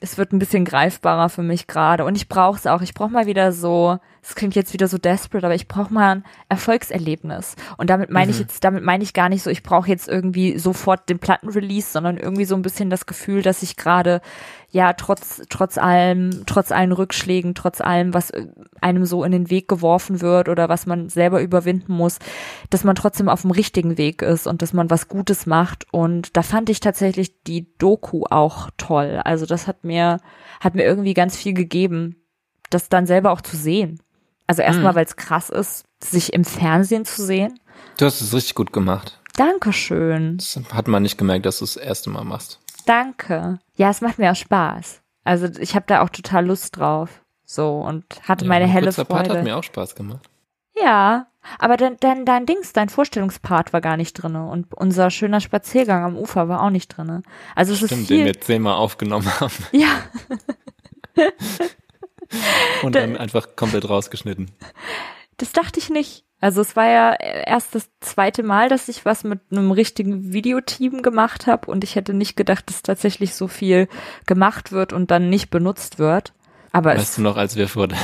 es wird ein bisschen greifbarer für mich gerade. Und ich brauche es auch. Ich brauche mal wieder so, es klingt jetzt wieder so desperate, aber ich brauche mal ein Erfolgserlebnis. Und damit meine ich Mhm. jetzt, damit meine ich gar nicht so, ich brauche jetzt irgendwie sofort den Plattenrelease, sondern irgendwie so ein bisschen das Gefühl, dass ich gerade ja trotz trotz allem, trotz allen Rückschlägen, trotz allem, was äh, einem so in den Weg geworfen wird oder was man selber überwinden muss, dass man trotzdem auf dem richtigen Weg ist und dass man was Gutes macht. Und da fand ich tatsächlich die Doku auch toll. Also das hat mir hat mir irgendwie ganz viel gegeben, das dann selber auch zu sehen. Also erstmal, Mhm. weil es krass ist, sich im Fernsehen zu sehen. Du hast es richtig gut gemacht. Dankeschön. Das hat man nicht gemerkt, dass du es das erste Mal machst. Danke. Ja, es macht mir auch Spaß. Also ich habe da auch total Lust drauf. So und hatte meine mein helle kurzer Part Freude. hat mir auch Spaß gemacht. Ja, aber dein, dein, dein Dings, dein Vorstellungspart war gar nicht drinne und unser schöner Spaziergang am Ufer war auch nicht drinne. Also es ist Stimmt, viel. den wir zehnmal aufgenommen haben ja, und dann einfach komplett rausgeschnitten. das dachte ich nicht. Also es war ja erst das zweite Mal, dass ich was mit einem richtigen Videoteam gemacht habe und ich hätte nicht gedacht, dass tatsächlich so viel gemacht wird und dann nicht benutzt wird. Aber Weißt du noch, als wir vor der,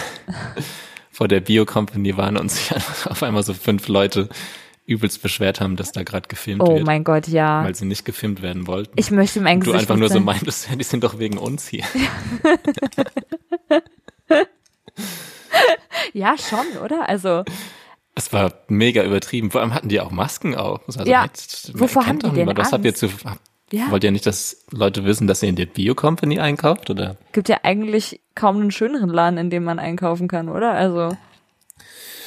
vor der Bio-Company waren und sich auf einmal so fünf Leute übelst beschwert haben, dass da gerade gefilmt oh wird, mein Gott, ja. weil sie nicht gefilmt werden wollten. Ich möchte mein Und du einfach nur so meintest, ja, die sind doch wegen uns hier. Ja, schon, oder? Also, Es war mega übertrieben. Vor allem hatten die auch Masken auf. Also, Ja. jetzt- Wovor haben die denn. Was habt ihr zu, ja, wollt ihr nicht, dass Leute wissen, dass ihr in der Bio-Company einkauft, oder? gibt ja eigentlich kaum einen schöneren Laden, in dem man einkaufen kann, oder? Also,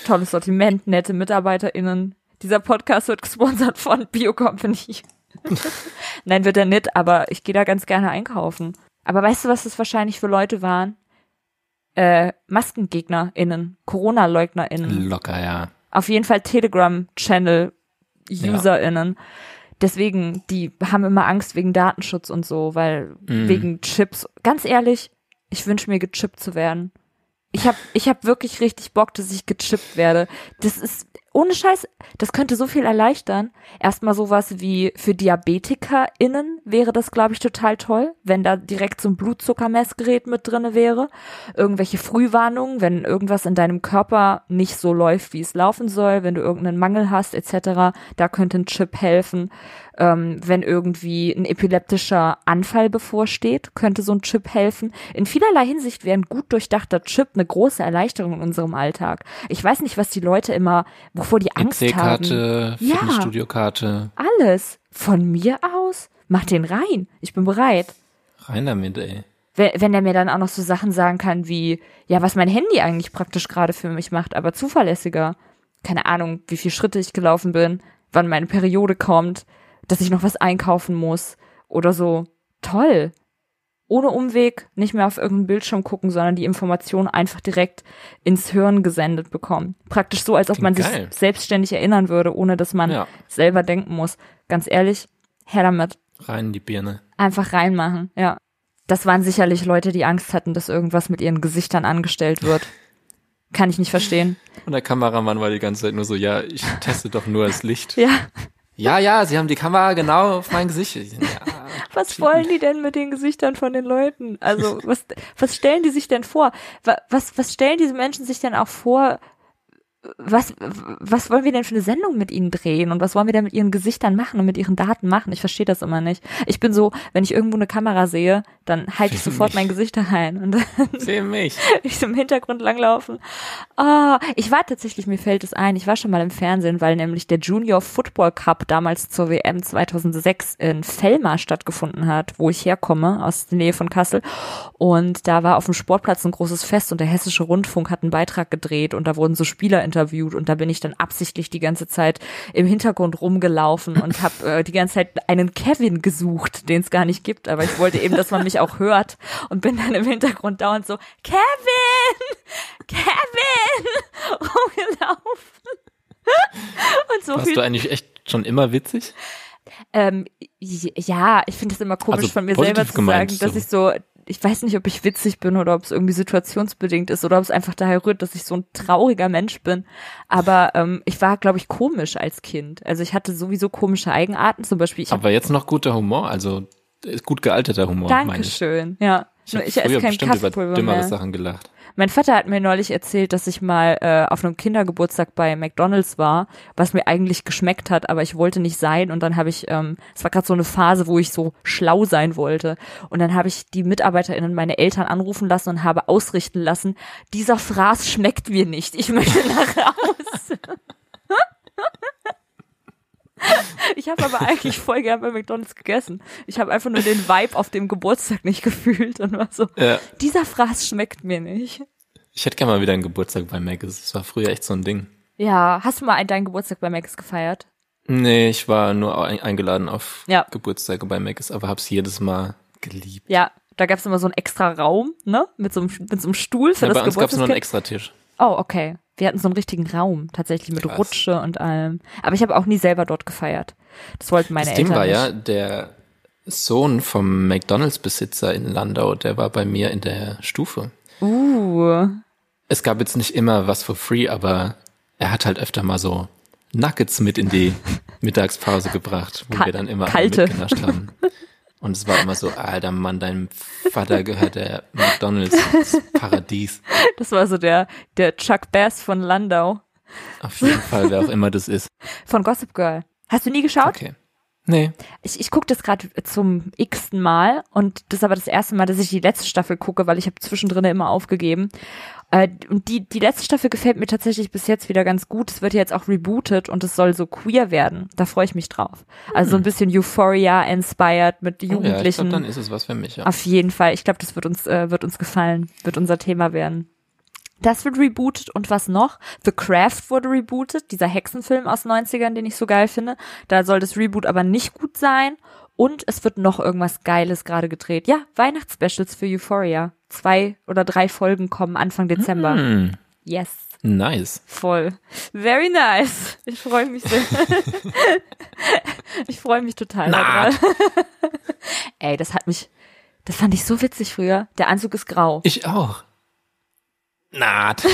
tolles Sortiment, nette MitarbeiterInnen. Dieser Podcast wird gesponsert von Bio Company. Nein, wird er nicht, aber ich gehe da ganz gerne einkaufen. Aber weißt du, was das wahrscheinlich für Leute waren? Äh, MaskengegnerInnen, Corona-LeugnerInnen. Locker, ja. Auf jeden Fall Telegram-Channel-UserInnen. Deswegen, die haben immer Angst wegen Datenschutz und so, weil Mhm. wegen Chips. Ganz ehrlich, ich wünsche mir gechippt zu werden. Ich hab, ich hab wirklich richtig Bock, dass ich gechippt werde. Das ist ohne Scheiß, das könnte so viel erleichtern. Erstmal sowas wie für DiabetikerInnen wäre das, glaube ich, total toll, wenn da direkt so ein Blutzuckermessgerät mit drinne wäre. Irgendwelche Frühwarnungen, wenn irgendwas in deinem Körper nicht so läuft, wie es laufen soll, wenn du irgendeinen Mangel hast, etc. Da könnte ein Chip helfen. Ähm, wenn irgendwie ein epileptischer Anfall bevorsteht, könnte so ein Chip helfen. In vielerlei Hinsicht wäre ein gut durchdachter Chip eine große Erleichterung in unserem Alltag. Ich weiß nicht, was die Leute immer, wovor die Angst haben. EC-Karte, Ja. Fitnessstudio-Karte. Alles. Von mir aus? Mach den rein. Ich bin bereit. Rein damit, ey. Wenn, wenn er mir dann auch noch so Sachen sagen kann wie, ja, was mein Handy eigentlich praktisch gerade für mich macht, aber zuverlässiger. Keine Ahnung, wie viele Schritte ich gelaufen bin, wann meine Periode kommt, dass ich noch was einkaufen muss oder so. Toll. Ohne Umweg, nicht mehr auf irgendeinen Bildschirm gucken, sondern die Information einfach direkt ins Hirn gesendet bekommen. Praktisch so, als ob man Geil. sich selbstständig erinnern würde, ohne dass man Ja. selber denken muss. Ganz ehrlich, her damit. Rein in die Birne. Einfach reinmachen, ja. Das waren sicherlich Leute, die Angst hatten, dass irgendwas mit ihren Gesichtern angestellt wird. Kann ich nicht verstehen. Und der Kameramann war die ganze Zeit nur so, ja, ich teste doch nur das Licht. Ja, Ja, ja, sie haben die Kamera genau auf mein Gesicht. Ja, was wollen die denn mit den Gesichtern von den Leuten? Also, was, was stellen die sich denn vor? Wa- Was, was stellen diese Menschen sich denn auch vor? Was, was wollen wir denn für eine Sendung mit ihnen drehen und was wollen wir denn mit ihren Gesichtern machen und mit ihren Daten machen? Ich verstehe das immer nicht. Ich bin so, wenn ich irgendwo eine Kamera sehe, dann halte ich sofort mich. mein Gesicht da rein und Seh mich. ich so im Hintergrund langlaufen. Ah, ich war tatsächlich, mir fällt es ein, ich war schon mal im Fernsehen, weil nämlich der Junior Football Cup damals zur WM 2006 in Fellmar stattgefunden hat, wo ich herkomme, aus der Nähe von Kassel. Und da war auf dem Sportplatz ein großes Fest und der Hessische Rundfunk hat einen Beitrag gedreht und da wurden so Spieler interviewt und da bin ich dann absichtlich die ganze Zeit im Hintergrund rumgelaufen und habe äh, die ganze Zeit einen Kevin gesucht, den es gar nicht gibt, aber ich wollte eben, dass man mich auch hört und bin dann im Hintergrund dauernd so, Kevin! Kevin! rumgelaufen. und so Warst du eigentlich echt schon immer witzig? ähm, ja, ich finde es immer komisch Also von mir selber zu gemeint, sagen, dass so. ich so, ich weiß nicht, ob ich witzig bin oder ob es irgendwie situationsbedingt ist oder ob es einfach daher rührt, dass ich so ein trauriger Mensch bin. Aber ähm, ich war, glaube ich, komisch als Kind. Also ich hatte sowieso komische Eigenarten. Zum Beispiel, ich Aber jetzt noch guter Humor, also ist gut gealterter Humor. Dankeschön. Ja. Ich ich esse früher kein bestimmt über dümmere. Sachen gelacht. Mein Vater hat mir neulich erzählt, dass ich mal äh, auf einem Kindergeburtstag bei McDonald's war, was mir eigentlich geschmeckt hat, aber ich wollte nicht sein. Und dann habe ich, ähm, es war gerade so eine Phase, wo ich so schlau sein wollte. Und dann habe ich die MitarbeiterInnen meine Eltern anrufen lassen und habe ausrichten lassen, dieser Fraß schmeckt mir nicht, ich möchte nach Hause. Ich habe aber eigentlich voll gern bei McDonald's gegessen. Ich habe einfach nur den Vibe auf dem Geburtstag nicht gefühlt und war so, Ja. dieser Fraß schmeckt mir nicht. Ich hätte gerne mal wieder einen Geburtstag bei Mac. Das war früher echt so ein Ding. Ja, hast du mal deinen Geburtstag bei Max gefeiert? Nee, ich war nur ein- eingeladen auf Ja. Geburtstage bei Mac, aber hab's jedes Mal geliebt. Ja, da gab's immer so einen extra Raum, ne? Mit so einem, mit so einem Stuhl für Ja, bei das uns gab's nur einen Geburtstagskind. Extratisch. Oh, okay. Wir hatten so einen richtigen Raum, tatsächlich mit Krass. Rutsche und allem. Aber ich habe auch nie selber dort gefeiert. Das wollten meine Das Ding Eltern war nicht. ja, der Sohn vom McDonalds-Besitzer in Landau, der war bei mir in der Stufe. Uh, Es gab jetzt nicht immer was for free, aber er hat halt öfter mal so Nuggets mit in die Mittagspause gebracht, wo Ka- wir dann immer kalte. mitgenascht haben. Und es war immer so, alter Mann, deinem Vater gehört der McDonalds, das Paradies. das war so der, der Chuck Bass von Landau. Auf jeden Fall, wer auch immer das ist. Von Gossip Girl. Hast du nie geschaut? Okay. Nee. Ich, ich gucke das gerade zum x-ten Mal und das ist aber das erste Mal, dass ich die letzte Staffel gucke, weil ich habe zwischendrin immer aufgegeben. Äh, und die, die letzte Staffel gefällt mir tatsächlich bis jetzt wieder ganz gut. Es wird jetzt auch rebootet und es soll so queer werden. Da freue ich mich drauf. Also so ein bisschen Euphoria inspired mit Oh ja, ich Jugendlichen. glaube, dann ist es was für mich. Ja. Auf jeden Fall. Ich glaube, das wird uns, äh, wird uns gefallen, wird unser Thema werden. Das wird rebootet und was noch? The Craft wurde rebootet, dieser Hexenfilm aus 90ern, den ich so geil finde. Da soll das Reboot aber nicht gut sein. Und es wird noch irgendwas Geiles gerade gedreht. Ja, Weihnachtsspecials für Euphoria. Zwei oder drei Folgen kommen Anfang Dezember. Hm, Yes. nice. Voll. Very nice. Ich freue mich sehr. ich freue mich total Na. Ey, das hat mich, das fand ich so witzig früher. Der Anzug ist grau. Ich auch. Naht.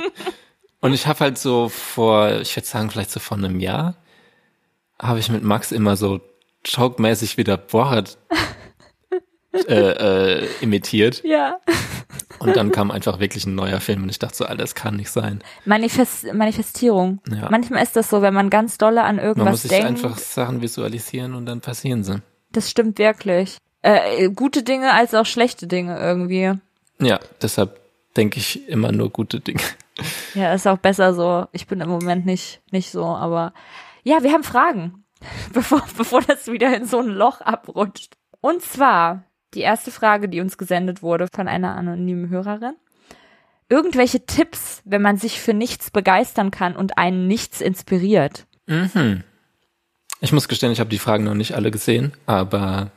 Und ich habe halt so vor, ich würde sagen, vielleicht so vor einem Jahr, habe ich mit Max immer so joke-mäßig wieder Borat äh, äh, imitiert. Ja. Und dann kam einfach wirklich ein neuer Film und ich dachte so, Alter, das kann nicht sein. Manifest, Manifestierung. Ja. Manchmal ist das so, wenn man ganz dolle an Man irgendwas muss sich denkt. einfach Sachen visualisieren und dann passieren sie. Das stimmt wirklich. Äh, gute Dinge als auch schlechte Dinge irgendwie. Ja, deshalb denke ich immer nur gute Dinge. Ja, ist auch besser so. Ich bin im Moment nicht, nicht so, aber ja, wir haben Fragen, bevor, bevor das wieder in so ein Loch abrutscht. Und zwar die erste Frage, die uns gesendet wurde von einer anonymen Hörerin. Irgendwelche Tipps, wenn man sich für nichts begeistern kann und einen nichts inspiriert. Mhm. Ich muss gestehen, ich habe die Fragen noch nicht alle gesehen, aber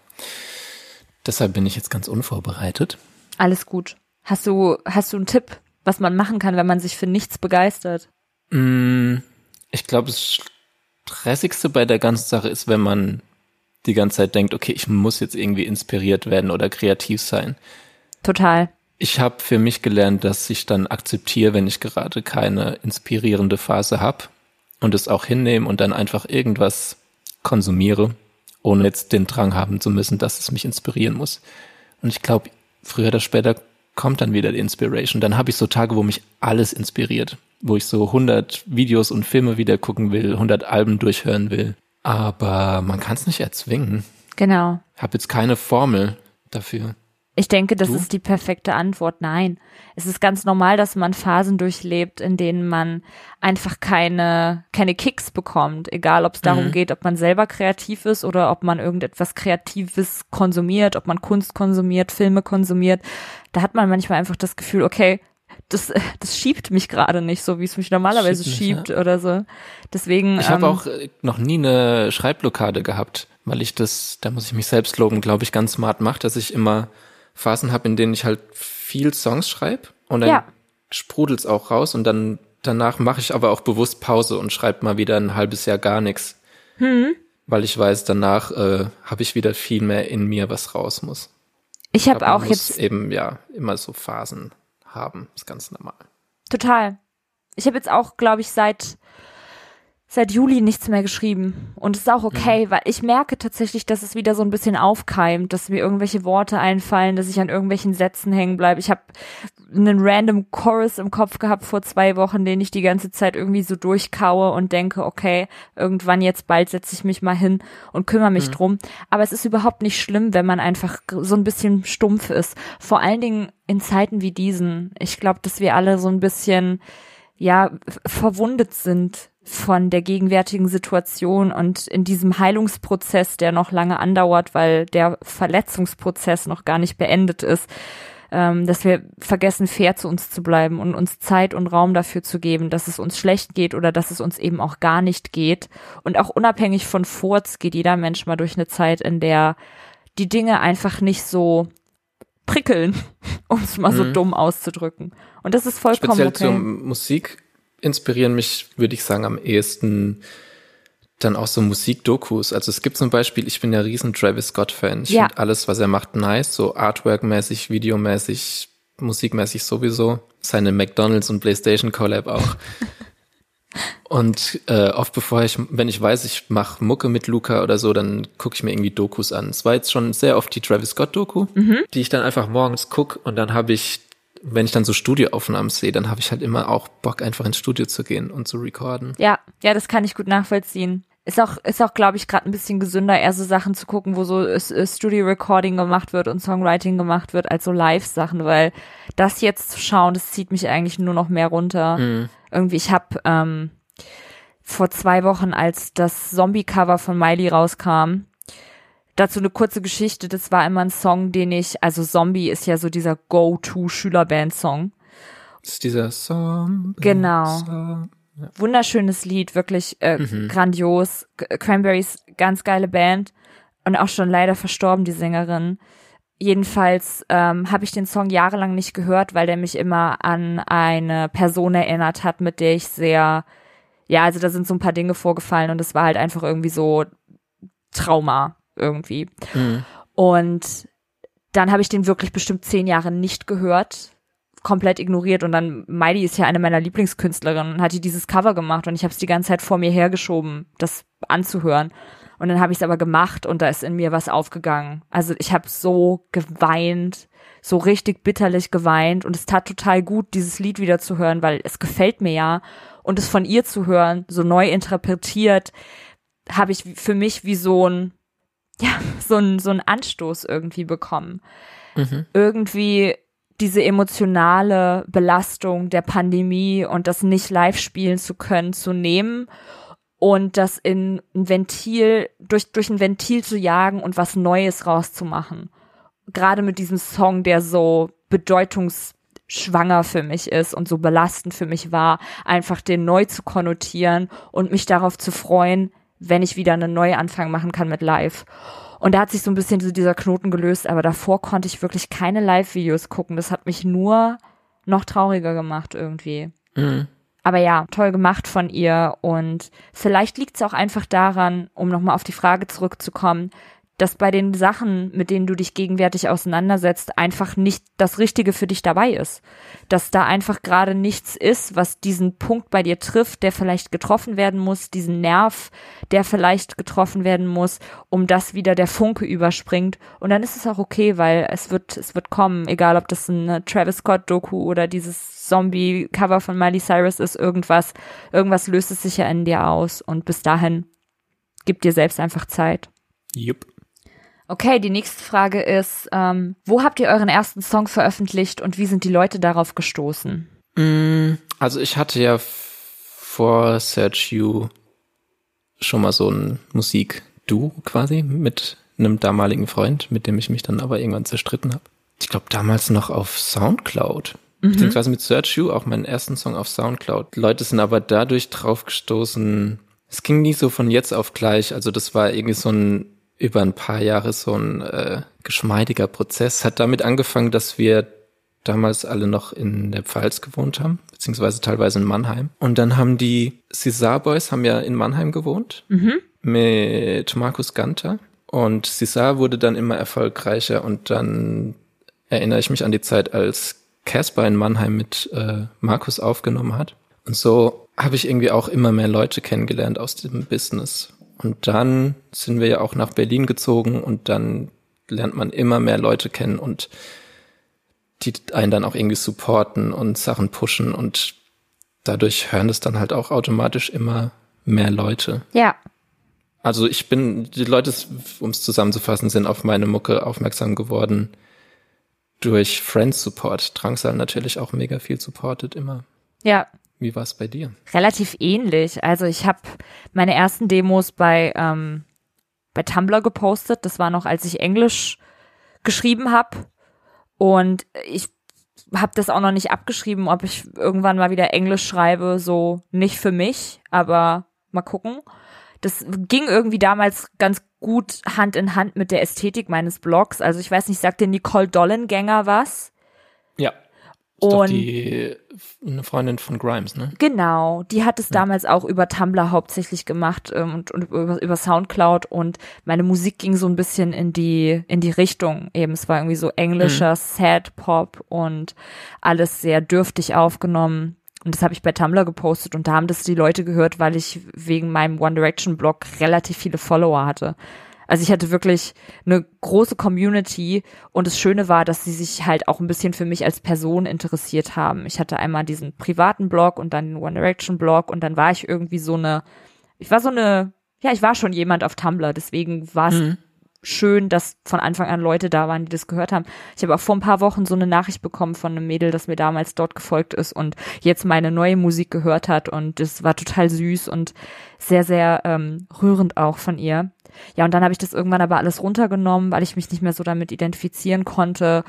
deshalb bin ich jetzt ganz unvorbereitet. Alles gut. Hast du, hast du einen Tipp, was man machen kann, wenn man sich für nichts begeistert? Mm, Ich glaube, das Stressigste bei der ganzen Sache ist, wenn man die ganze Zeit denkt, okay, ich muss jetzt irgendwie inspiriert werden oder kreativ sein. Total. Ich habe für mich gelernt, dass ich dann akzeptiere, wenn ich gerade keine inspirierende Phase habe und es auch hinnehme und dann einfach irgendwas konsumiere, ohne jetzt den Drang haben zu müssen, dass es mich inspirieren muss. Und ich glaube, früher oder später kommt dann wieder die Inspiration. Dann habe ich so Tage, wo mich alles inspiriert, wo ich so 100 Videos und Filme wieder gucken will, 100 Alben durchhören will. Aber man kann es nicht erzwingen. Genau. Habe jetzt keine Formel dafür. Ich denke, das Du? ist die perfekte Antwort. Nein. Es ist ganz normal, dass man Phasen durchlebt, in denen man einfach keine, keine Kicks bekommt. Egal, ob es darum Mhm. geht, ob man selber kreativ ist oder ob man irgendetwas Kreatives konsumiert, ob man Kunst konsumiert, Filme konsumiert. Da hat man manchmal einfach das Gefühl, okay, das, das schiebt mich gerade nicht so, wie es mich normalerweise Schiebt schiebt oder so. Deswegen. Ich habe ähm, auch äh, noch nie eine Schreibblockade gehabt, weil ich das, da muss ich mich selbst loben, glaube ich, ganz smart mache, dass ich immer Phasen habe, in denen ich halt viel Songs schreibe und dann Ja. sprudelt's auch raus und dann danach mache ich aber auch bewusst Pause und schreibe mal wieder ein halbes Jahr gar nichts. Hm. Weil ich weiß, danach äh, habe ich wieder viel mehr in mir, was raus muss. ich habe auch muss jetzt eben ja immer so Phasen haben, ist ganz normal. Total. Ich habe jetzt auch, glaube ich, seit seit Juli nichts mehr geschrieben. Und es ist auch okay, weil ich merke tatsächlich, dass es wieder so ein bisschen aufkeimt, dass mir irgendwelche Worte einfallen, dass ich an irgendwelchen Sätzen hängen bleibe. Ich habe einen random Chorus im Kopf gehabt vor zwei Wochen, den ich die ganze Zeit irgendwie so durchkaue und denke, okay, irgendwann jetzt bald setze ich mich mal hin und kümmere mich drum. Aber es ist überhaupt nicht schlimm, wenn man einfach so ein bisschen stumpf ist. Vor allen Dingen in Zeiten wie diesen. Ich glaube, dass wir alle so ein bisschen ja, verwundet sind von der gegenwärtigen Situation und in diesem Heilungsprozess, der noch lange andauert, weil der Verletzungsprozess noch gar nicht beendet ist, ähm, dass wir vergessen, fair zu uns zu bleiben und uns Zeit und Raum dafür zu geben, dass es uns schlecht geht oder dass es uns eben auch gar nicht geht. Und auch unabhängig von Furz geht jeder Mensch mal durch eine Zeit, in der die Dinge einfach nicht so prickeln, um es mal so Mhm. dumm auszudrücken. Und das ist vollkommen Speziell okay. zur Musik inspirieren mich, würde ich sagen, am ehesten dann auch so Musikdokus. Also es gibt zum Beispiel, ich bin ja riesen Travis Scott-Fan. Ich Ja. finde alles, was er macht, nice. So Artwork-mäßig, Videomäßig, musikmäßig sowieso. Seine McDonalds und PlayStation Collab auch. Und äh, oft bevor ich, wenn ich weiß, ich mache Mucke mit Luca oder so, dann gucke ich mir irgendwie Dokus an. Es war jetzt schon sehr oft die Travis Scott-Doku, die ich dann einfach morgens guck und dann habe ich, wenn ich dann so Studioaufnahmen sehe, dann habe ich halt immer auch Bock, einfach ins Studio zu gehen und zu recorden. Ja, ja, das kann ich gut nachvollziehen. Ist auch, ist auch, glaube ich, gerade ein bisschen gesünder, eher so Sachen zu gucken, wo so Studio-Recording gemacht wird und Songwriting gemacht wird, als so Live-Sachen, weil das jetzt zu schauen, das zieht mich eigentlich nur noch mehr runter. Mhm. Irgendwie, ich habe ähm, vor zwei Wochen, als das Zombie-Cover von Miley rauskam, dazu eine kurze Geschichte. Das war immer ein Song, den ich, also Zombie ist ja so dieser Go-To-Schülerband-Song. Das ist dieser Song. Genau. Song. Wunderschönes Lied, wirklich äh, Mhm. grandios. Cranberries, ganz geile Band und auch schon leider verstorben, die Sängerin. Jedenfalls ähm, habe ich den Song jahrelang nicht gehört, weil der mich immer an eine Person erinnert hat, mit der ich sehr, ja, also da sind so ein paar Dinge vorgefallen und es war halt einfach irgendwie so Trauma irgendwie. Mhm. Und dann habe ich den wirklich bestimmt zehn Jahre nicht gehört, komplett ignoriert. Und dann, Miley ist ja eine meiner Lieblingskünstlerinnen und hat die dieses Cover gemacht und ich habe es die ganze Zeit vor mir hergeschoben, das anzuhören. Und dann habe ich es aber gemacht und da ist in mir was aufgegangen. Also ich habe so geweint, so richtig bitterlich geweint und es tat total gut, dieses Lied wieder zu hören, weil es gefällt mir ja. Und es von ihr zu hören, so neu interpretiert, habe ich für mich wie so ein, ja, so ein, so ein Anstoß irgendwie bekommen. Mhm. Irgendwie diese emotionale Belastung der Pandemie und das nicht live spielen zu können, zu nehmen und das in ein Ventil, durch, durch ein Ventil zu jagen und was Neues rauszumachen. Gerade mit diesem Song, der so bedeutungsschwanger für mich ist und so belastend für mich war, einfach den neu zu konnotieren und mich darauf zu freuen, wenn ich wieder einen Neuanfang machen kann mit Live. Und da hat sich so ein bisschen so dieser Knoten gelöst, aber davor konnte ich wirklich keine Live-Videos gucken. Das hat mich nur noch trauriger gemacht irgendwie. Mhm. Aber ja, toll gemacht von ihr und vielleicht liegt es auch einfach daran, um nochmal auf die Frage zurückzukommen, dass bei den Sachen, mit denen du dich gegenwärtig auseinandersetzt, einfach nicht das Richtige für dich dabei ist. Dass da einfach gerade nichts ist, was diesen Punkt bei dir trifft, der vielleicht getroffen werden muss, diesen Nerv, der vielleicht getroffen werden muss, um dass wieder der Funke überspringt. Und dann ist es auch okay, weil es wird, es wird kommen, egal ob das ein Travis Scott Doku oder dieses Zombie-Cover von Miley Cyrus ist, irgendwas, irgendwas löst es sich ja in dir aus. Und bis dahin, gib dir selbst einfach Zeit. Jupp. Okay, die nächste Frage ist, ähm, wo habt ihr euren ersten Song veröffentlicht und wie sind die Leute darauf gestoßen? Mm, Also ich hatte ja vor Search You schon mal so ein Musik-Du quasi mit einem damaligen Freund, mit dem ich mich dann aber irgendwann zerstritten habe. Ich glaube damals noch auf Soundcloud. Beziehungsweise mit Search You auch meinen ersten Song auf Soundcloud. Leute sind aber dadurch drauf gestoßen. Es ging nie so von jetzt auf gleich. Also das war irgendwie so ein über ein paar Jahre so ein äh, geschmeidiger Prozess. Hat damit angefangen, dass wir damals alle noch in der Pfalz gewohnt haben, beziehungsweise teilweise in Mannheim. Und dann haben die Cesar Boys haben ja in Mannheim gewohnt mit Markus Ganter. Und Cesar wurde dann immer erfolgreicher und dann erinnere ich mich an die Zeit, als Casper in Mannheim mit äh, Markus aufgenommen hat. Und so habe ich irgendwie auch immer mehr Leute kennengelernt aus dem Business. Und dann sind wir ja auch nach Berlin gezogen und dann lernt man immer mehr Leute kennen und die einen dann auch irgendwie supporten und Sachen pushen und dadurch hören es dann halt auch automatisch immer mehr Leute. Ja, Also ich bin, die Leute, um es zusammenzufassen, sind auf meine Mucke aufmerksam geworden durch Friends Support. Drangsal natürlich auch mega viel supportet immer. ja, Wie war es bei dir? relativ ähnlich. Also ich habe meine ersten Demos bei ähm, bei Tumblr gepostet. Das war noch, als ich Englisch geschrieben habe und ich habe das auch noch nicht abgeschrieben, ob ich irgendwann mal wieder Englisch schreibe. So nicht für mich, aber mal gucken. Das ging irgendwie damals ganz gut Hand in Hand mit der Ästhetik meines Blogs. Also ich weiß nicht, sagt dir Nicole Dollengänger was? Ja. Ist Und- die eine Freundin von Grimes, ne? Genau, die hat es damals auch über Tumblr hauptsächlich gemacht ähm, und, und über, über Soundcloud und meine Musik ging so ein bisschen in die in die Richtung eben. Es war irgendwie so englischer Sad Pop und alles sehr dürftig aufgenommen. Und das habe ich bei Tumblr gepostet und da haben das die Leute gehört, weil ich wegen meinem One Direction Blog relativ viele Follower hatte. Also ich hatte wirklich eine große Community und das Schöne war, dass sie sich halt auch ein bisschen für mich als Person interessiert haben. Ich hatte einmal diesen privaten Blog und dann den One Direction Blog und dann war ich irgendwie so eine, ich war so eine, ja, ich war schon jemand auf Tumblr, deswegen war es schön, dass von Anfang an Leute da waren, die das gehört haben. Ich habe auch vor ein paar Wochen so eine Nachricht bekommen von einem Mädel, das mir damals dort gefolgt ist und jetzt meine neue Musik gehört hat und das war total süß und sehr, sehr ähm, rührend auch von ihr. Ja, und dann habe ich das irgendwann aber alles runtergenommen, weil ich mich nicht mehr so damit identifizieren konnte.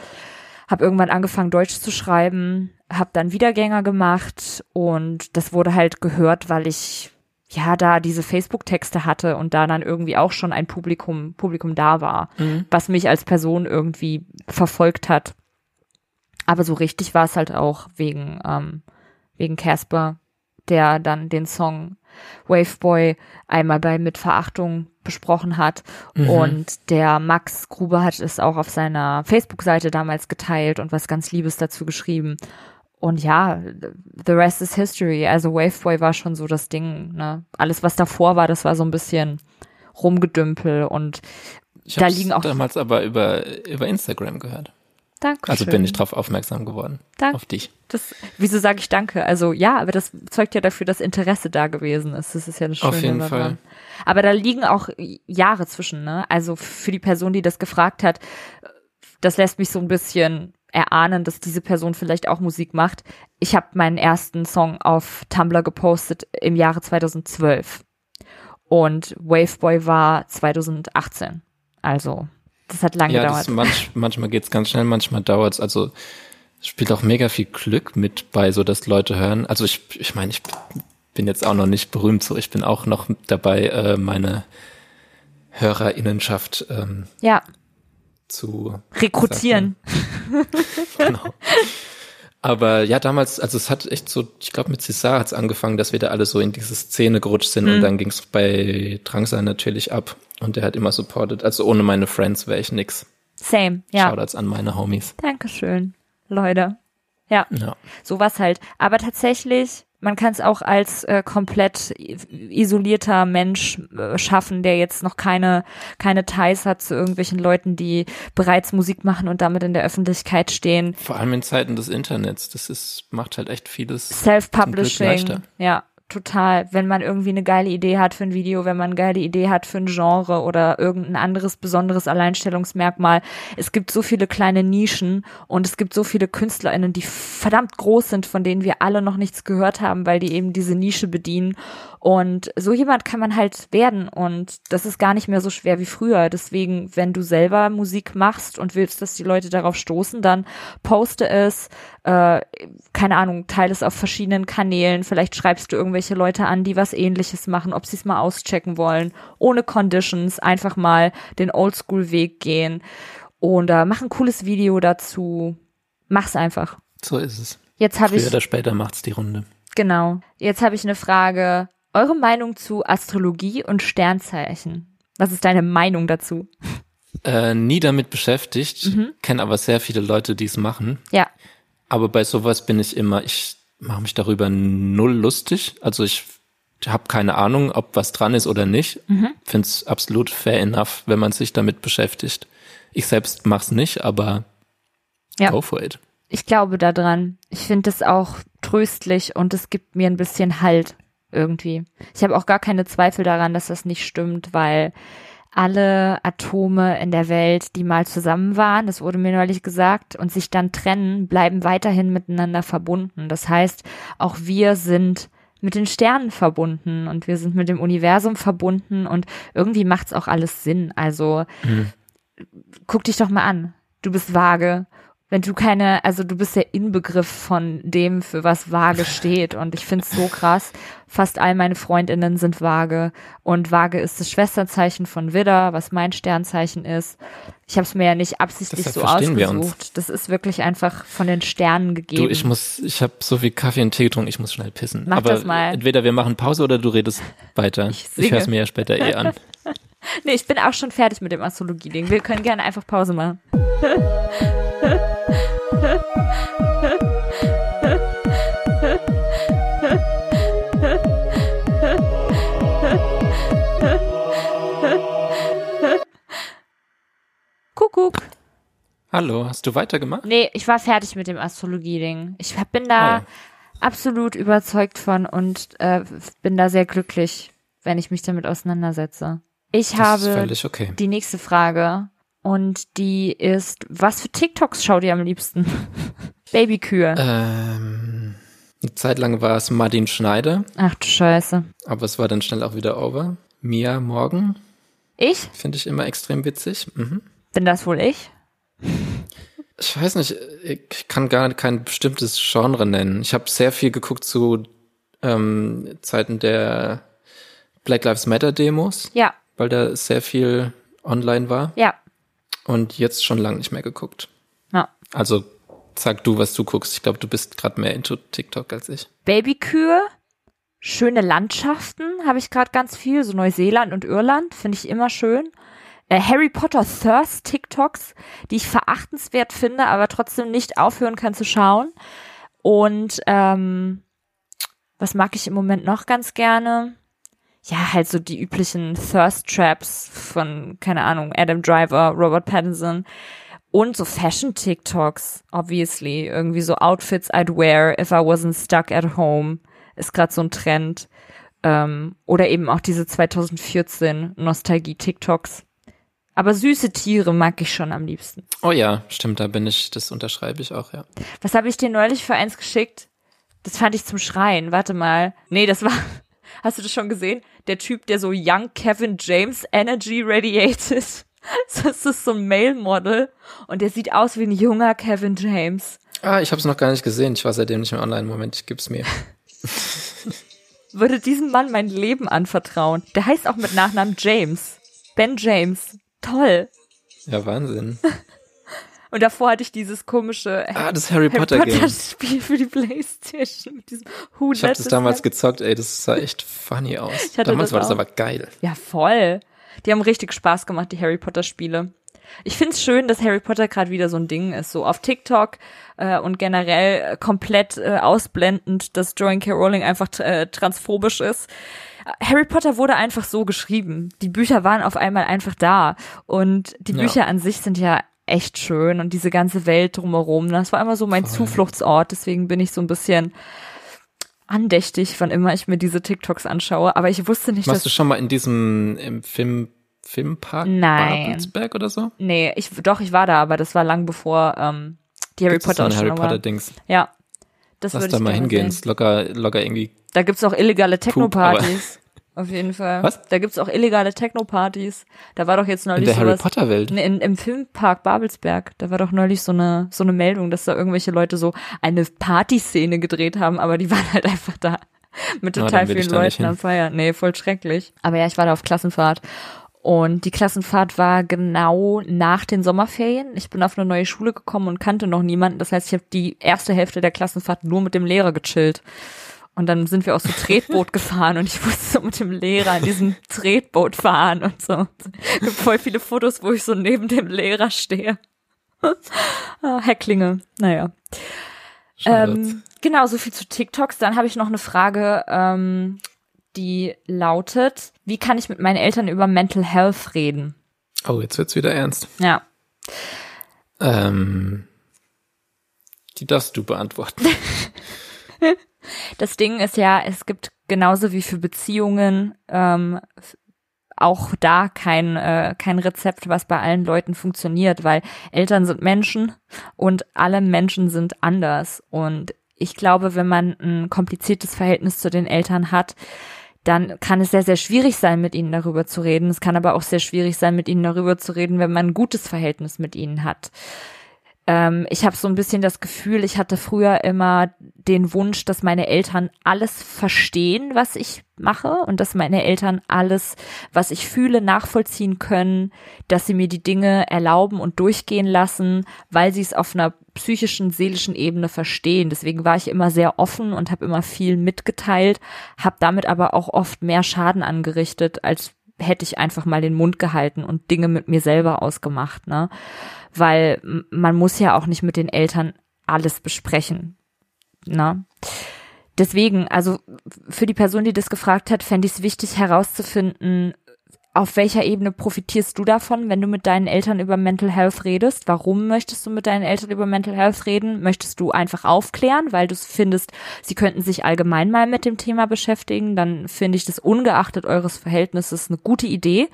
habe irgendwann angefangen, Deutsch zu schreiben, habe dann Wiedergänger gemacht und das wurde halt gehört, weil ich ja da diese Facebook-Texte hatte und da dann irgendwie auch schon ein Publikum, Publikum da war, mhm. was mich als Person irgendwie verfolgt hat. Aber so richtig war es halt auch wegen, ähm, wegen Casper, der dann den Song Waveboy einmal bei Mit Verachtung besprochen hat. Mhm. Und der Max Gruber hat es auch auf seiner Facebook-Seite damals geteilt und was ganz Liebes dazu geschrieben. Und ja, the rest is history. Also Waveboy war schon so das Ding. Ne? Alles, was davor war, das war so ein bisschen rumgedümpel und ich da liegen auch damals aber über über Instagram gehört. Danke. Also bin ich drauf aufmerksam geworden. Danke. Auf dich. Das, wieso sage ich danke? Also ja, aber das zeugt ja dafür, dass Interesse da gewesen ist. Das ist ja das Schöne. Auf jeden Fall. Aber da liegen auch Jahre zwischen, ne? Also für die Person, die das gefragt hat, das lässt mich so ein bisschen erahnen, dass diese Person vielleicht auch Musik macht. Ich habe meinen ersten Song auf Tumblr gepostet im Jahre 2012 und Waveboy war 2018. Also das hat lange ja, gedauert. manch, manchmal geht's ganz schnell, manchmal dauert's. Also es spielt auch mega viel Glück mit bei, so dass Leute hören. Also ich, ich meine, ich bin jetzt auch noch nicht berühmt, so ich bin auch noch dabei, äh, meine Hörerinnenschaft ähm, ja. zu rekrutieren. genau. Aber ja, damals, also es hat echt so, ich glaube mit César hat es angefangen, dass wir da alle so in diese Szene gerutscht sind mhm. und dann ging es bei Drangsal natürlich ab und der hat immer supported. Also ohne meine Friends wäre ich nix. Same, ja. Shoutouts an meine Homies. Dankeschön, Leute. Ja, ja. sowas halt. Aber tatsächlich man kann es auch als äh, komplett isolierter Mensch äh, schaffen, der jetzt noch keine keine Ties hat zu irgendwelchen Leuten, die bereits Musik machen und damit in der Öffentlichkeit stehen. Vor allem in Zeiten des Internets, das ist macht halt echt vieles Self-Publishing. Ja, total, wenn man irgendwie eine geile Idee hat für ein Video, wenn man eine geile Idee hat für ein Genre oder irgendein anderes besonderes Alleinstellungsmerkmal. Es gibt so viele kleine Nischen und es gibt so viele KünstlerInnen, die verdammt groß sind, von denen wir alle noch nichts gehört haben, weil die eben diese Nische bedienen. Und so jemand kann man halt werden und das ist gar nicht mehr so schwer wie früher. Deswegen, wenn du selber Musik machst und willst, dass die Leute darauf stoßen, dann poste es, äh, keine Ahnung, teile es auf verschiedenen Kanälen. Vielleicht schreibst du irgendwelche Leute an, die was ähnliches machen, ob sie es mal auschecken wollen, ohne Conditions, einfach mal den Oldschool-Weg gehen und äh, mach ein cooles Video dazu. Mach's einfach. So ist es. Jetzt habe ich. Früher oder später macht's die Runde. Genau. Jetzt habe ich eine Frage. Eure Meinung zu Astrologie und Sternzeichen? Was ist deine Meinung dazu? Äh, nie damit beschäftigt, mhm. kenne aber sehr viele Leute, die es machen. Ja. Aber bei sowas bin ich immer, ich mache mich darüber null lustig. Also ich habe keine Ahnung, ob was dran ist oder nicht. Mhm. Finde es absolut fair enough, wenn man sich damit beschäftigt. Ich selbst mache es nicht, aber ja. go for it. Ich glaube daran. Ich finde es auch tröstlich und es gibt mir ein bisschen Halt irgendwie. Ich habe auch gar keine Zweifel daran, dass das nicht stimmt, weil alle Atome in der Welt, die mal zusammen waren, das wurde mir neulich gesagt, und sich dann trennen, bleiben weiterhin miteinander verbunden. Das heißt, auch wir sind mit den Sternen verbunden und wir sind mit dem Universum verbunden und irgendwie macht's auch alles Sinn. Also mhm. guck dich doch mal an. Du bist vage wenn du keine, also du bist der Inbegriff von dem, für was vage steht. Und ich find's so krass. Fast all meine Freundinnen sind vage. Und vage ist das Schwesterzeichen von Widder, was mein Sternzeichen ist. Ich habe es mir ja nicht absichtlich Deshalb so ausgesucht. Das ist wirklich einfach von den Sternen gegeben. Du, ich muss, ich habe so viel Kaffee und Tee getrunken, ich muss schnell pissen. Mach Aber das mal. entweder wir machen Pause oder du redest weiter. Ich, ich höre es mir ja später eh an. nee, ich bin auch schon fertig mit dem Astrologie-Ding. Wir können gerne einfach Pause machen. Kuckuck. Hallo, hast du weitergemacht? Nee, ich war fertig mit dem Astrologie-Ding. Ich bin da ah, absolut überzeugt von und äh, bin da sehr glücklich, wenn ich mich damit auseinandersetze. Ich das habe okay. die nächste Frage. Und die ist, was für TikToks schaut ihr am liebsten? Babykühe. Ähm, eine Zeit lang war es Martin Schneider. Ach du Scheiße. Aber es war dann schnell auch wieder over. Mia Morgan. Ich? Finde ich immer extrem witzig. Mhm. Bin das wohl ich? Ich weiß nicht, ich kann gar kein bestimmtes Genre nennen. Ich habe sehr viel geguckt zu ähm, Zeiten der Black Lives Matter Demos. Ja. Weil da sehr viel online war. Ja. Und jetzt schon lange nicht mehr geguckt. Ja. Also sag du, was du guckst. Ich glaube, du bist gerade mehr into TikTok als ich. Babykühe, schöne Landschaften habe ich gerade ganz viel, so Neuseeland und Irland finde ich immer schön. Äh, Harry Potter Thirst TikToks, die ich verachtenswert finde, aber trotzdem nicht aufhören kann zu schauen. Und ähm, was mag ich im Moment noch ganz gerne? Ja, halt so die üblichen Thirst Traps von, keine Ahnung, Adam Driver, Robert Pattinson. Und so Fashion-TikToks, obviously. Irgendwie so Outfits I'd wear if I wasn't stuck at home. Ist gerade so ein Trend. Ähm, oder eben auch diese 2014 Nostalgie-TikToks. Aber süße Tiere mag ich schon am liebsten. Oh ja, stimmt, da bin ich, das unterschreibe ich auch, ja. Was habe ich dir neulich für eins geschickt? Das fand ich zum Schreien. Warte mal. Nee, das war. Hast du das schon gesehen? Der Typ, der so Young Kevin James Energy radiated. Das ist so ein Male-Model und der sieht aus wie ein junger Kevin James. Ah, ich habe es noch gar nicht gesehen. Ich war seitdem nicht mehr online. Moment, ich gib's mir. Würde diesem Mann mein Leben anvertrauen. Der heißt auch mit Nachnamen James. Ben James. Toll. Ja, Wahnsinn. Und davor hatte ich dieses komische ah, das Harry, Harry Potter, Potter Spiel für die Playstation mit diesem Who Ich habe das damals gezockt, ey, das sah echt funny aus. Damals das war das aber geil. Ja, voll. Die haben richtig Spaß gemacht, die Harry Potter Spiele. Ich find's schön, dass Harry Potter gerade wieder so ein Ding ist, so auf TikTok äh, und generell komplett äh, ausblendend, dass Joanne K. Rowling einfach äh, transphobisch ist. Harry Potter wurde einfach so geschrieben. Die Bücher waren auf einmal einfach da und die ja. Bücher an sich sind ja echt schön und diese ganze Welt drumherum. Das war immer so mein Voll. Zufluchtsort, deswegen bin ich so ein bisschen andächtig, wann immer ich mir diese TikToks anschaue, aber ich wusste nicht, Warst dass du schon mal in diesem im Film Filmpark Nein. Babelsberg oder so? Nee, ich doch, ich war da, aber das war lang bevor ähm, die Harry Potter Harry Potter Dings. Ja. Das Lass da mal hingehen, ist locker locker irgendwie Da gibt's auch illegale Techno-Partys. Auf jeden Fall. Was? Da gibt's auch illegale Techno-Partys. Da war doch jetzt neulich in der sowas, Harry Potter Welt. In, Im Filmpark Babelsberg. Da war doch neulich so eine so eine Meldung, dass da irgendwelche Leute so eine Partyszene gedreht haben, aber die waren halt einfach da mit total Na, vielen Leuten am Feiern. Nee, voll schrecklich. Aber ja, ich war da auf Klassenfahrt. Und die Klassenfahrt war genau nach den Sommerferien. Ich bin auf eine neue Schule gekommen und kannte noch niemanden. Das heißt, ich habe die erste Hälfte der Klassenfahrt nur mit dem Lehrer gechillt. Und dann sind wir auch so Tretboot gefahren und ich musste so mit dem Lehrer in diesem Tretboot fahren und so. Es gibt voll viele Fotos, wo ich so neben dem Lehrer stehe. ah, Hecklinge, naja. Ähm, genau, so viel zu TikToks. Dann habe ich noch eine Frage, ähm, die lautet, wie kann ich mit meinen Eltern über Mental Health reden? Oh, jetzt wird's wieder ernst. Ja. Ähm, die darfst du beantworten. Das Ding ist ja, es gibt genauso wie für Beziehungen ähm, auch da kein, äh, kein Rezept, was bei allen Leuten funktioniert, weil Eltern sind Menschen und alle Menschen sind anders. Und ich glaube, wenn man ein kompliziertes Verhältnis zu den Eltern hat, dann kann es sehr, sehr schwierig sein, mit ihnen darüber zu reden. Es kann aber auch sehr schwierig sein, mit ihnen darüber zu reden, wenn man ein gutes Verhältnis mit ihnen hat. Ähm, ich habe so ein bisschen das Gefühl, ich hatte früher immer den Wunsch, dass meine Eltern alles verstehen, was ich mache und dass meine Eltern alles, was ich fühle, nachvollziehen können, dass sie mir die Dinge erlauben und durchgehen lassen, weil sie es auf einer psychischen, seelischen Ebene verstehen. Deswegen war ich immer sehr offen und habe immer viel mitgeteilt, habe damit aber auch oft mehr Schaden angerichtet, als hätte ich einfach mal den Mund gehalten und Dinge mit mir selber ausgemacht, ne? Weil man muss ja auch nicht mit den Eltern alles besprechen, ne? Deswegen, also für die Person, die das gefragt hat, fände ich es wichtig herauszufinden, auf welcher Ebene profitierst du davon, wenn du mit deinen Eltern über Mental Health redest? Warum möchtest du mit deinen Eltern über Mental Health reden? Möchtest du einfach aufklären, weil du findest, sie könnten sich allgemein mal mit dem Thema beschäftigen? Dann finde ich das ungeachtet eures Verhältnisses eine gute Idee,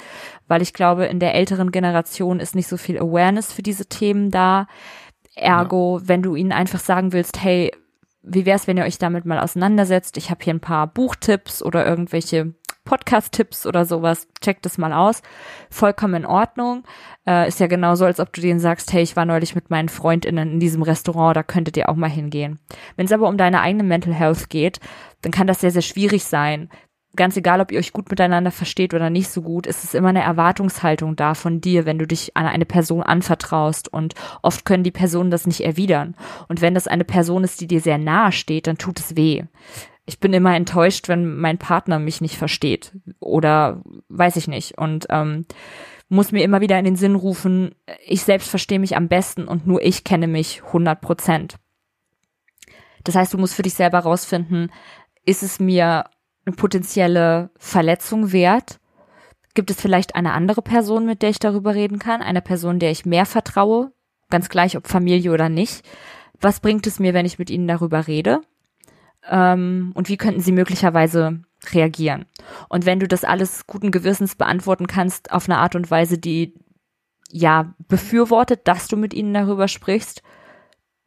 weil ich glaube, in der älteren Generation ist nicht so viel Awareness für diese Themen da. Ergo, ja. wenn du ihnen einfach sagen willst, hey, wie wär's, wenn ihr euch damit mal auseinandersetzt? Ich habe hier ein paar Buchtipps oder irgendwelche Podcast-Tipps oder sowas, check das mal aus. Vollkommen in Ordnung. Äh, ist ja genauso, als ob du denen sagst, hey, ich war neulich mit meinen FreundInnen in diesem Restaurant, da könntet ihr auch mal hingehen. Wenn es aber um deine eigene Mental Health geht, dann kann das sehr, sehr schwierig sein. Ganz egal, ob ihr euch gut miteinander versteht oder nicht so gut, ist es immer eine Erwartungshaltung da von dir, wenn du dich an eine Person anvertraust. Und oft können die Personen das nicht erwidern. Und wenn das eine Person ist, die dir sehr nahe steht, dann tut es weh ich bin immer enttäuscht, wenn mein Partner mich nicht versteht oder weiß ich nicht und ähm, muss mir immer wieder in den Sinn rufen, ich selbst verstehe mich am besten und nur ich kenne mich 100 Prozent. Das heißt, du musst für dich selber rausfinden, ist es mir eine potenzielle Verletzung wert? Gibt es vielleicht eine andere Person, mit der ich darüber reden kann? Eine Person, der ich mehr vertraue? Ganz gleich, ob Familie oder nicht. Was bringt es mir, wenn ich mit ihnen darüber rede? ähm, und wie könnten sie möglicherweise reagieren. Und wenn du das alles guten Gewissens beantworten kannst auf eine Art und Weise, die ja befürwortet, dass du mit ihnen darüber sprichst,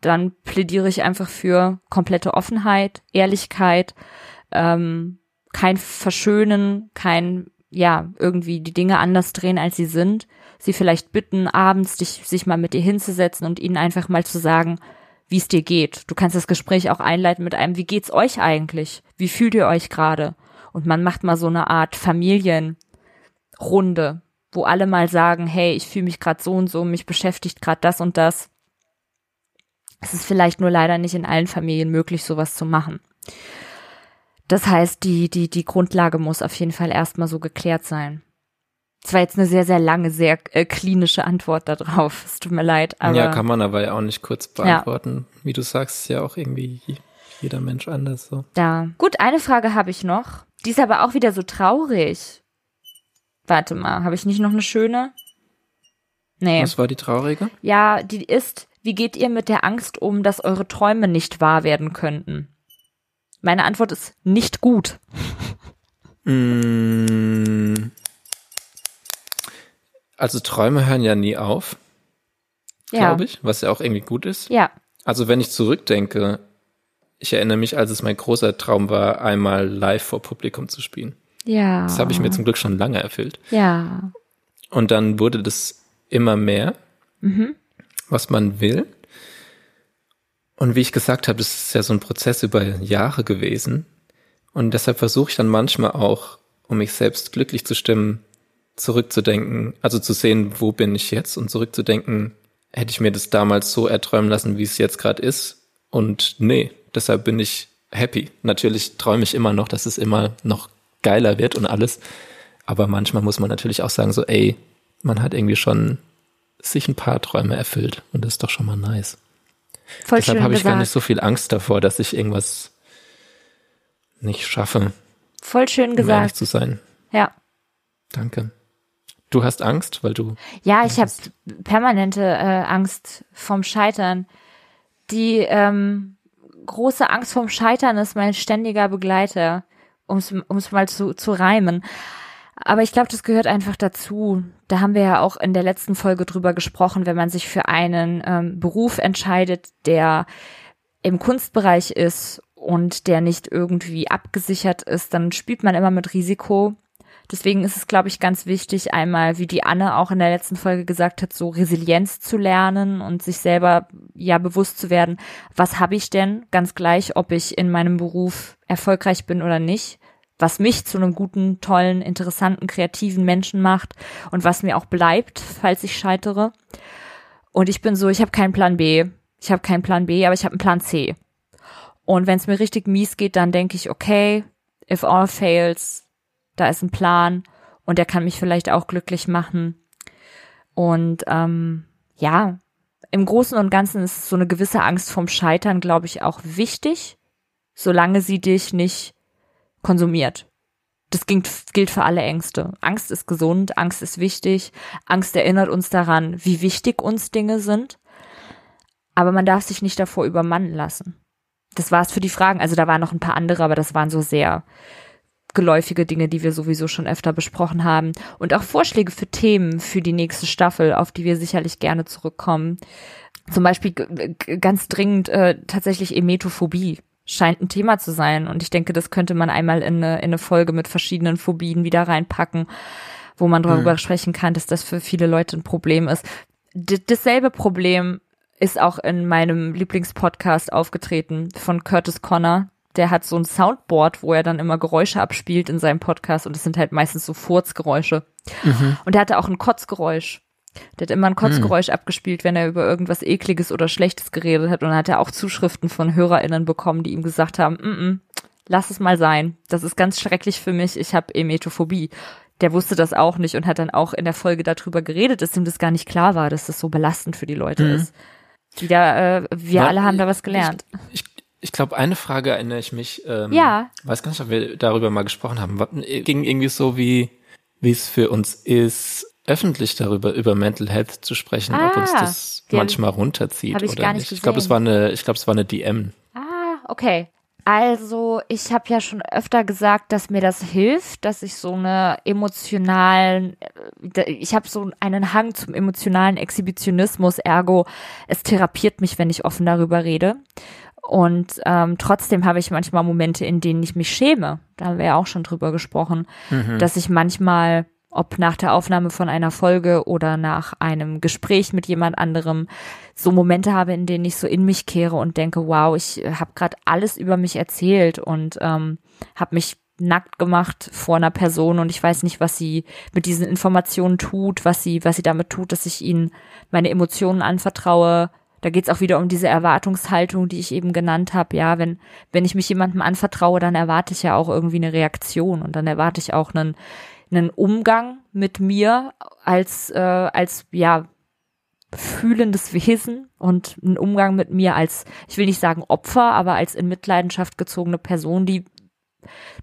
dann plädiere ich einfach für komplette Offenheit, Ehrlichkeit, ähm, kein Verschönen, kein ja irgendwie die Dinge anders drehen, als sie sind. Sie vielleicht bitten, abends dich, sich mal mit dir hinzusetzen und ihnen einfach mal zu sagen, wie es dir geht. Du kannst das Gespräch auch einleiten mit einem, wie geht's euch eigentlich? Wie fühlt ihr euch gerade? Und man macht mal so eine Art Familienrunde, wo alle mal sagen, hey, ich fühle mich gerade so und so, mich beschäftigt gerade das und das. Es ist vielleicht nur leider nicht in allen Familien möglich, sowas zu machen. Das heißt, die, die, die Grundlage muss auf jeden Fall erstmal so geklärt sein. Das war jetzt eine sehr, sehr lange, sehr äh, klinische Antwort darauf. Es tut mir leid. Aber ja, kann man aber ja auch nicht kurz beantworten. Ja. Wie du sagst, ist ja auch irgendwie jeder Mensch anders so. Ja. Gut, eine Frage habe ich noch. Die ist aber auch wieder so traurig. Warte mal, habe ich nicht noch eine schöne? Nee. Was war die traurige? Ja, die ist, wie geht ihr mit der Angst um, dass eure Träume nicht wahr werden könnten? Meine Antwort ist nicht gut. Mm, also Träume hören ja nie auf, ja. glaube ich, was ja auch irgendwie gut ist. Ja. Also wenn ich zurückdenke, ich erinnere mich, als es mein großer Traum war, einmal live vor Publikum zu spielen. Ja. Das habe ich mir zum Glück schon lange erfüllt. Ja. Und dann wurde das immer mehr, mhm. was man will. Und wie ich gesagt habe, das ist ja so ein Prozess über Jahre gewesen. Und deshalb versuche ich dann manchmal auch, um mich selbst glücklich zu stimmen, zurückzudenken, also zu sehen, wo bin ich jetzt und zurückzudenken, hätte ich mir das damals so erträumen lassen, wie es jetzt gerade ist. Und nee, deshalb bin ich happy. Natürlich träume ich immer noch, dass es immer noch geiler wird und alles. Aber manchmal muss man natürlich auch sagen, so, ey, man hat irgendwie schon sich ein paar Träume erfüllt und das ist doch schon mal nice. Voll Deshalb habe ich gesagt. gar nicht so viel Angst davor, dass ich irgendwas nicht schaffe. Voll schön um gesagt. Ehrlich zu sein. Ja. Danke. Du hast Angst, weil du. Ja, ich habe permanente äh, Angst vom Scheitern. Die ähm, große Angst vom Scheitern ist mein ständiger Begleiter, um es mal zu, zu reimen. Aber ich glaube, das gehört einfach dazu. Da haben wir ja auch in der letzten Folge drüber gesprochen, wenn man sich für einen ähm, Beruf entscheidet, der im Kunstbereich ist und der nicht irgendwie abgesichert ist, dann spielt man immer mit Risiko. Deswegen ist es, glaube ich, ganz wichtig, einmal, wie die Anne auch in der letzten Folge gesagt hat, so Resilienz zu lernen und sich selber ja bewusst zu werden, was habe ich denn, ganz gleich, ob ich in meinem Beruf erfolgreich bin oder nicht, was mich zu einem guten, tollen, interessanten, kreativen Menschen macht und was mir auch bleibt, falls ich scheitere. Und ich bin so, ich habe keinen Plan B. Ich habe keinen Plan B, aber ich habe einen Plan C. Und wenn es mir richtig mies geht, dann denke ich, okay, if all fails, da ist ein Plan und der kann mich vielleicht auch glücklich machen. Und ähm, ja, im Großen und Ganzen ist so eine gewisse Angst vom Scheitern, glaube ich, auch wichtig, solange sie dich nicht konsumiert. Das gilt, für alle Ängste. Angst ist gesund, Angst ist wichtig, Angst erinnert uns daran, wie wichtig uns Dinge sind. Aber man darf sich nicht davor übermannen lassen. Das war's für die Fragen. Also da waren noch ein paar andere, aber das waren so sehr geläufige Dinge, die wir sowieso schon öfter besprochen haben und auch Vorschläge für Themen für die nächste Staffel, auf die wir sicherlich gerne zurückkommen. Zum Beispiel ganz dringend äh, tatsächlich Emetophobie. Scheint ein Thema zu sein. Und ich denke, das könnte man einmal in eine, in eine Folge mit verschiedenen Phobien wieder reinpacken, wo man darüber mhm. sprechen kann, dass das für viele Leute ein Problem ist. D dasselbe Problem ist auch in meinem Lieblingspodcast aufgetreten von Curtis Connor. Der hat so ein Soundboard, wo er dann immer Geräusche abspielt in seinem Podcast und es sind halt meistens so Furzgeräusche. Mhm. Und er hatte auch ein Kotzgeräusch. Der hat immer ein Kotzgeräusch mhm. abgespielt, wenn er über irgendwas Ekliges oder Schlechtes geredet hat. Und dann hat er auch Zuschriften von HörerInnen bekommen, die ihm gesagt haben, mm -mm, lass es mal sein. Das ist ganz schrecklich für mich. Ich habe Emetophobie. Der wusste das auch nicht und hat dann auch in der Folge darüber geredet, dass ihm das gar nicht klar war, dass das so belastend für die Leute mhm. ist. Die da, äh, wir war, alle haben da was gelernt. Ich, ich, ich glaube, eine Frage erinnere ich mich. Ähm, ja. Weiß gar nicht, ob wir darüber mal gesprochen haben. Ging irgendwie so wie, wie es für uns ist, öffentlich darüber über Mental Health zu sprechen, ah, ob uns ah, das manchmal runterzieht ich oder nicht. Ich glaube, es war eine, ich glaube, es war eine DM. Ah, okay. Also, ich habe ja schon öfter gesagt, dass mir das hilft, dass ich so eine emotionalen, äh, ich habe so einen Hang zum emotionalen Exhibitionismus, ergo es therapiert mich, wenn ich offen darüber rede. Und ähm, trotzdem habe ich manchmal Momente, in denen ich mich schäme. Da haben wir ja auch schon drüber gesprochen, mhm. dass ich manchmal ob nach der Aufnahme von einer Folge oder nach einem Gespräch mit jemand anderem, so Momente habe, in denen ich so in mich kehre und denke, wow, ich habe gerade alles über mich erzählt und ähm, habe mich nackt gemacht vor einer Person und ich weiß nicht, was sie mit diesen Informationen tut, was sie, was sie damit tut, dass ich ihnen meine Emotionen anvertraue. Da geht's auch wieder um diese Erwartungshaltung, die ich eben genannt habe. Ja, wenn, wenn ich mich jemandem anvertraue, dann erwarte ich ja auch irgendwie eine Reaktion und dann erwarte ich auch einen einen Umgang mit mir als, äh, als, ja, fühlendes Wesen und einen Umgang mit mir als, ich will nicht sagen Opfer, aber als in Mitleidenschaft gezogene Person, die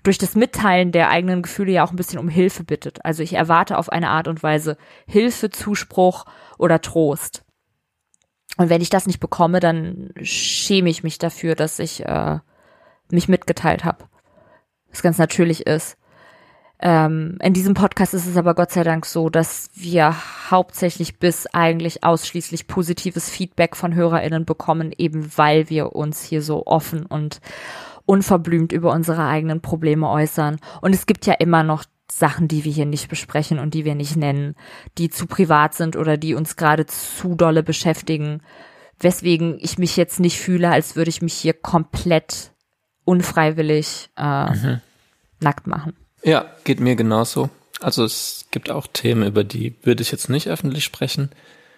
durch das Mitteilen der eigenen Gefühle ja auch ein bisschen um Hilfe bittet. Also ich erwarte auf eine Art und Weise Hilfe, Zuspruch oder Trost. Und wenn ich das nicht bekomme, dann schäme ich mich dafür, dass ich äh, mich mitgeteilt habe. Was ganz natürlich ist. Ähm, in diesem Podcast ist es aber Gott sei Dank so, dass wir hauptsächlich bis eigentlich ausschließlich positives Feedback von HörerInnen bekommen, eben weil wir uns hier so offen und unverblümt über unsere eigenen Probleme äußern. Und es gibt ja immer noch Sachen, die wir hier nicht besprechen und die wir nicht nennen, die zu privat sind oder die uns gerade zu dolle beschäftigen, weswegen ich mich jetzt nicht fühle, als würde ich mich hier komplett unfreiwillig äh, mhm. nackt machen. Ja, geht mir genauso. Also es gibt auch Themen, über die würde ich jetzt nicht öffentlich sprechen.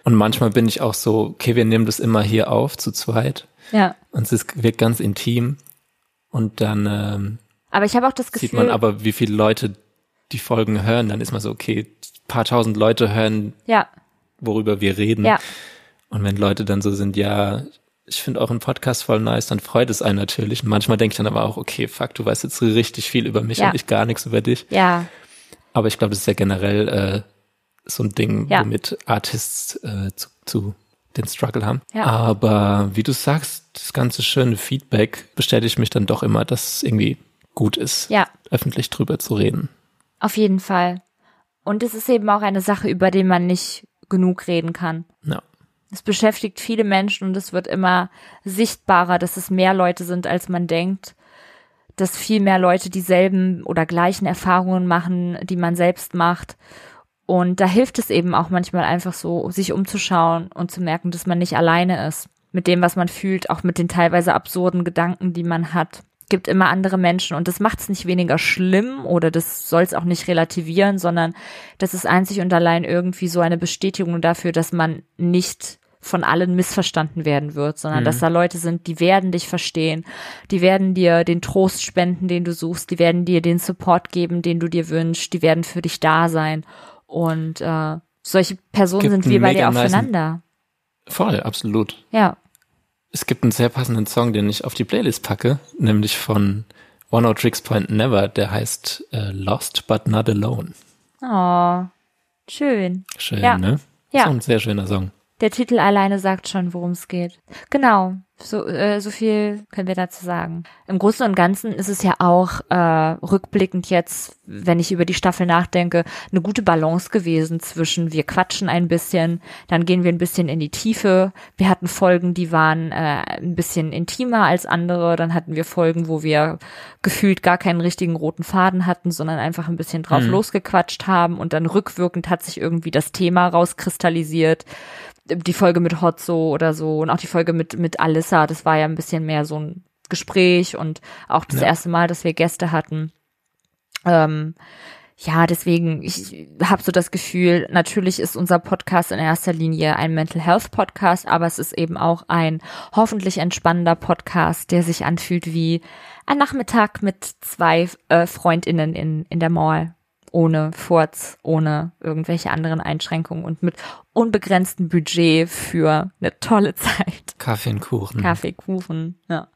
Und manchmal bin ich auch so, okay, wir nehmen das immer hier auf, zu zweit. Ja. Und es wird ganz intim. Und dann ähm, aber ich habe auch das Gefühl, sieht man aber, wie viele Leute die Folgen hören. Dann ist man so, okay, paar tausend Leute hören, ja. worüber wir reden. Ja. Und wenn Leute dann so sind, ja, ich finde euren Podcast voll nice, dann freut es einen natürlich. Und manchmal denke ich dann aber auch, okay, fuck, du weißt jetzt richtig viel über mich ja. und ich gar nichts über dich. Ja. Aber ich glaube, das ist ja generell äh, so ein Ding, ja. womit Artists äh, zu, zu den Struggle haben. Ja. Aber wie du sagst, das ganze schöne Feedback bestätigt mich dann doch immer, dass es irgendwie gut ist, ja. öffentlich drüber zu reden. Auf jeden Fall. Und es ist eben auch eine Sache, über die man nicht genug reden kann. Ja. Es beschäftigt viele Menschen und es wird immer sichtbarer, dass es mehr Leute sind, als man denkt. Dass viel mehr Leute dieselben oder gleichen Erfahrungen machen, die man selbst macht. Und da hilft es eben auch manchmal einfach so, sich umzuschauen und zu merken, dass man nicht alleine ist. Mit dem, was man fühlt, auch mit den teilweise absurden Gedanken, die man hat gibt immer andere Menschen und das macht es nicht weniger schlimm oder das soll es auch nicht relativieren, sondern das ist einzig und allein irgendwie so eine Bestätigung dafür, dass man nicht von allen missverstanden werden wird, sondern mhm. dass da Leute sind, die werden dich verstehen, die werden dir den Trost spenden, den du suchst, die werden dir den Support geben, den du dir wünschst, die werden für dich da sein und äh, solche Personen gibt sind wir bei dir aufeinander. Voll, absolut. Ja. Es gibt einen sehr passenden Song, den ich auf die Playlist packe, nämlich von One Out Tricks Point Never, der heißt äh, Lost But Not Alone. Oh, schön. Schön, ja. ne? Ja. So ein sehr schöner Song. Der Titel alleine sagt schon, worum es geht. Genau. So, äh, so viel können wir dazu sagen. Im Großen und Ganzen ist es ja auch äh, rückblickend jetzt, wenn ich über die Staffel nachdenke, eine gute Balance gewesen zwischen wir quatschen ein bisschen, dann gehen wir ein bisschen in die Tiefe. Wir hatten Folgen, die waren äh, ein bisschen intimer als andere. Dann hatten wir Folgen, wo wir gefühlt gar keinen richtigen roten Faden hatten, sondern einfach ein bisschen drauf mhm. losgequatscht haben. Und dann rückwirkend hat sich irgendwie das Thema rauskristallisiert die Folge mit Hotzo oder so und auch die Folge mit, mit Alissa, das war ja ein bisschen mehr so ein Gespräch und auch das ja. erste Mal, dass wir Gäste hatten. Ähm, ja, deswegen, ich habe so das Gefühl, natürlich ist unser Podcast in erster Linie ein Mental Health Podcast, aber es ist eben auch ein hoffentlich entspannender Podcast, der sich anfühlt wie ein Nachmittag mit zwei äh, Freundinnen in, in der Mall ohne Furz, ohne irgendwelche anderen Einschränkungen und mit unbegrenztem Budget für eine tolle Zeit. Kaffee und Kuchen. Kaffee, Kuchen, ja.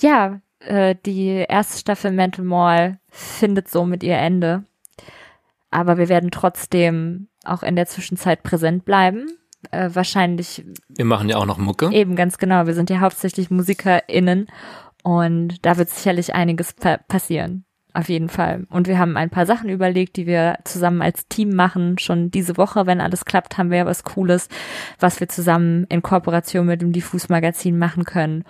Ja, äh, die erste Staffel Mental Mall findet so mit ihr Ende. Aber wir werden trotzdem auch in der Zwischenzeit präsent bleiben. Äh, wahrscheinlich. Wir machen ja auch noch Mucke. Eben, ganz genau. Wir sind ja hauptsächlich MusikerInnen. Und da wird sicherlich einiges pa passieren. Auf jeden Fall. Und wir haben ein paar Sachen überlegt, die wir zusammen als Team machen. Schon diese Woche, wenn alles klappt, haben wir ja was Cooles, was wir zusammen in Kooperation mit dem Diffus Magazin machen können.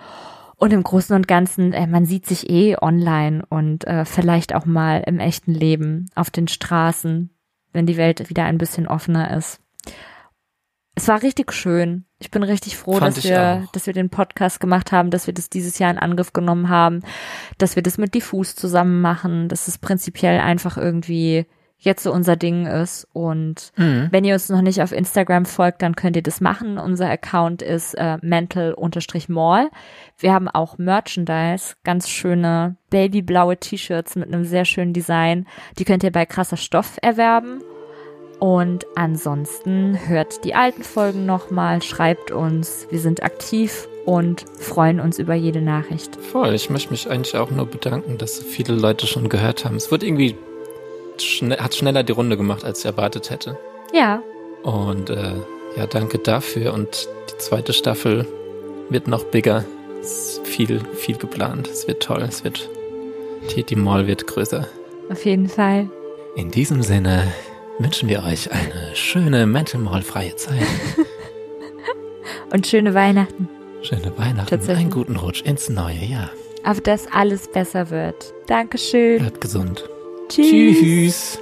Und im Großen und Ganzen, äh, man sieht sich eh online und äh, vielleicht auch mal im echten Leben auf den Straßen, wenn die Welt wieder ein bisschen offener ist. Es war richtig schön. Ich bin richtig froh, Fand dass wir, auch. dass wir den Podcast gemacht haben, dass wir das dieses Jahr in Angriff genommen haben, dass wir das mit Diffus zusammen machen, dass es prinzipiell einfach irgendwie jetzt so unser Ding ist. Und mhm. wenn ihr uns noch nicht auf Instagram folgt, dann könnt ihr das machen. Unser Account ist äh, mental-mall. Wir haben auch Merchandise, ganz schöne babyblaue T-Shirts mit einem sehr schönen Design. Die könnt ihr bei krasser Stoff erwerben. Und ansonsten hört die alten Folgen nochmal, schreibt uns. Wir sind aktiv und freuen uns über jede Nachricht. Voll, ich möchte mich eigentlich auch nur bedanken, dass so viele Leute schon gehört haben. Es wird irgendwie schne hat schneller die Runde gemacht, als ich erwartet hätte. Ja. Und äh, ja, danke dafür. Und die zweite Staffel wird noch bigger. Es ist viel, viel geplant. Es wird toll. Es wird. Die, die Mall wird größer. Auf jeden Fall. In diesem Sinne, wünschen wir euch eine schöne Mental Mall freie Zeit. Und schöne Weihnachten. Schöne Weihnachten. Einen guten Rutsch ins neue Jahr. Auf dass alles besser wird. Dankeschön. Bleibt gesund. Tschüss. Tschüss.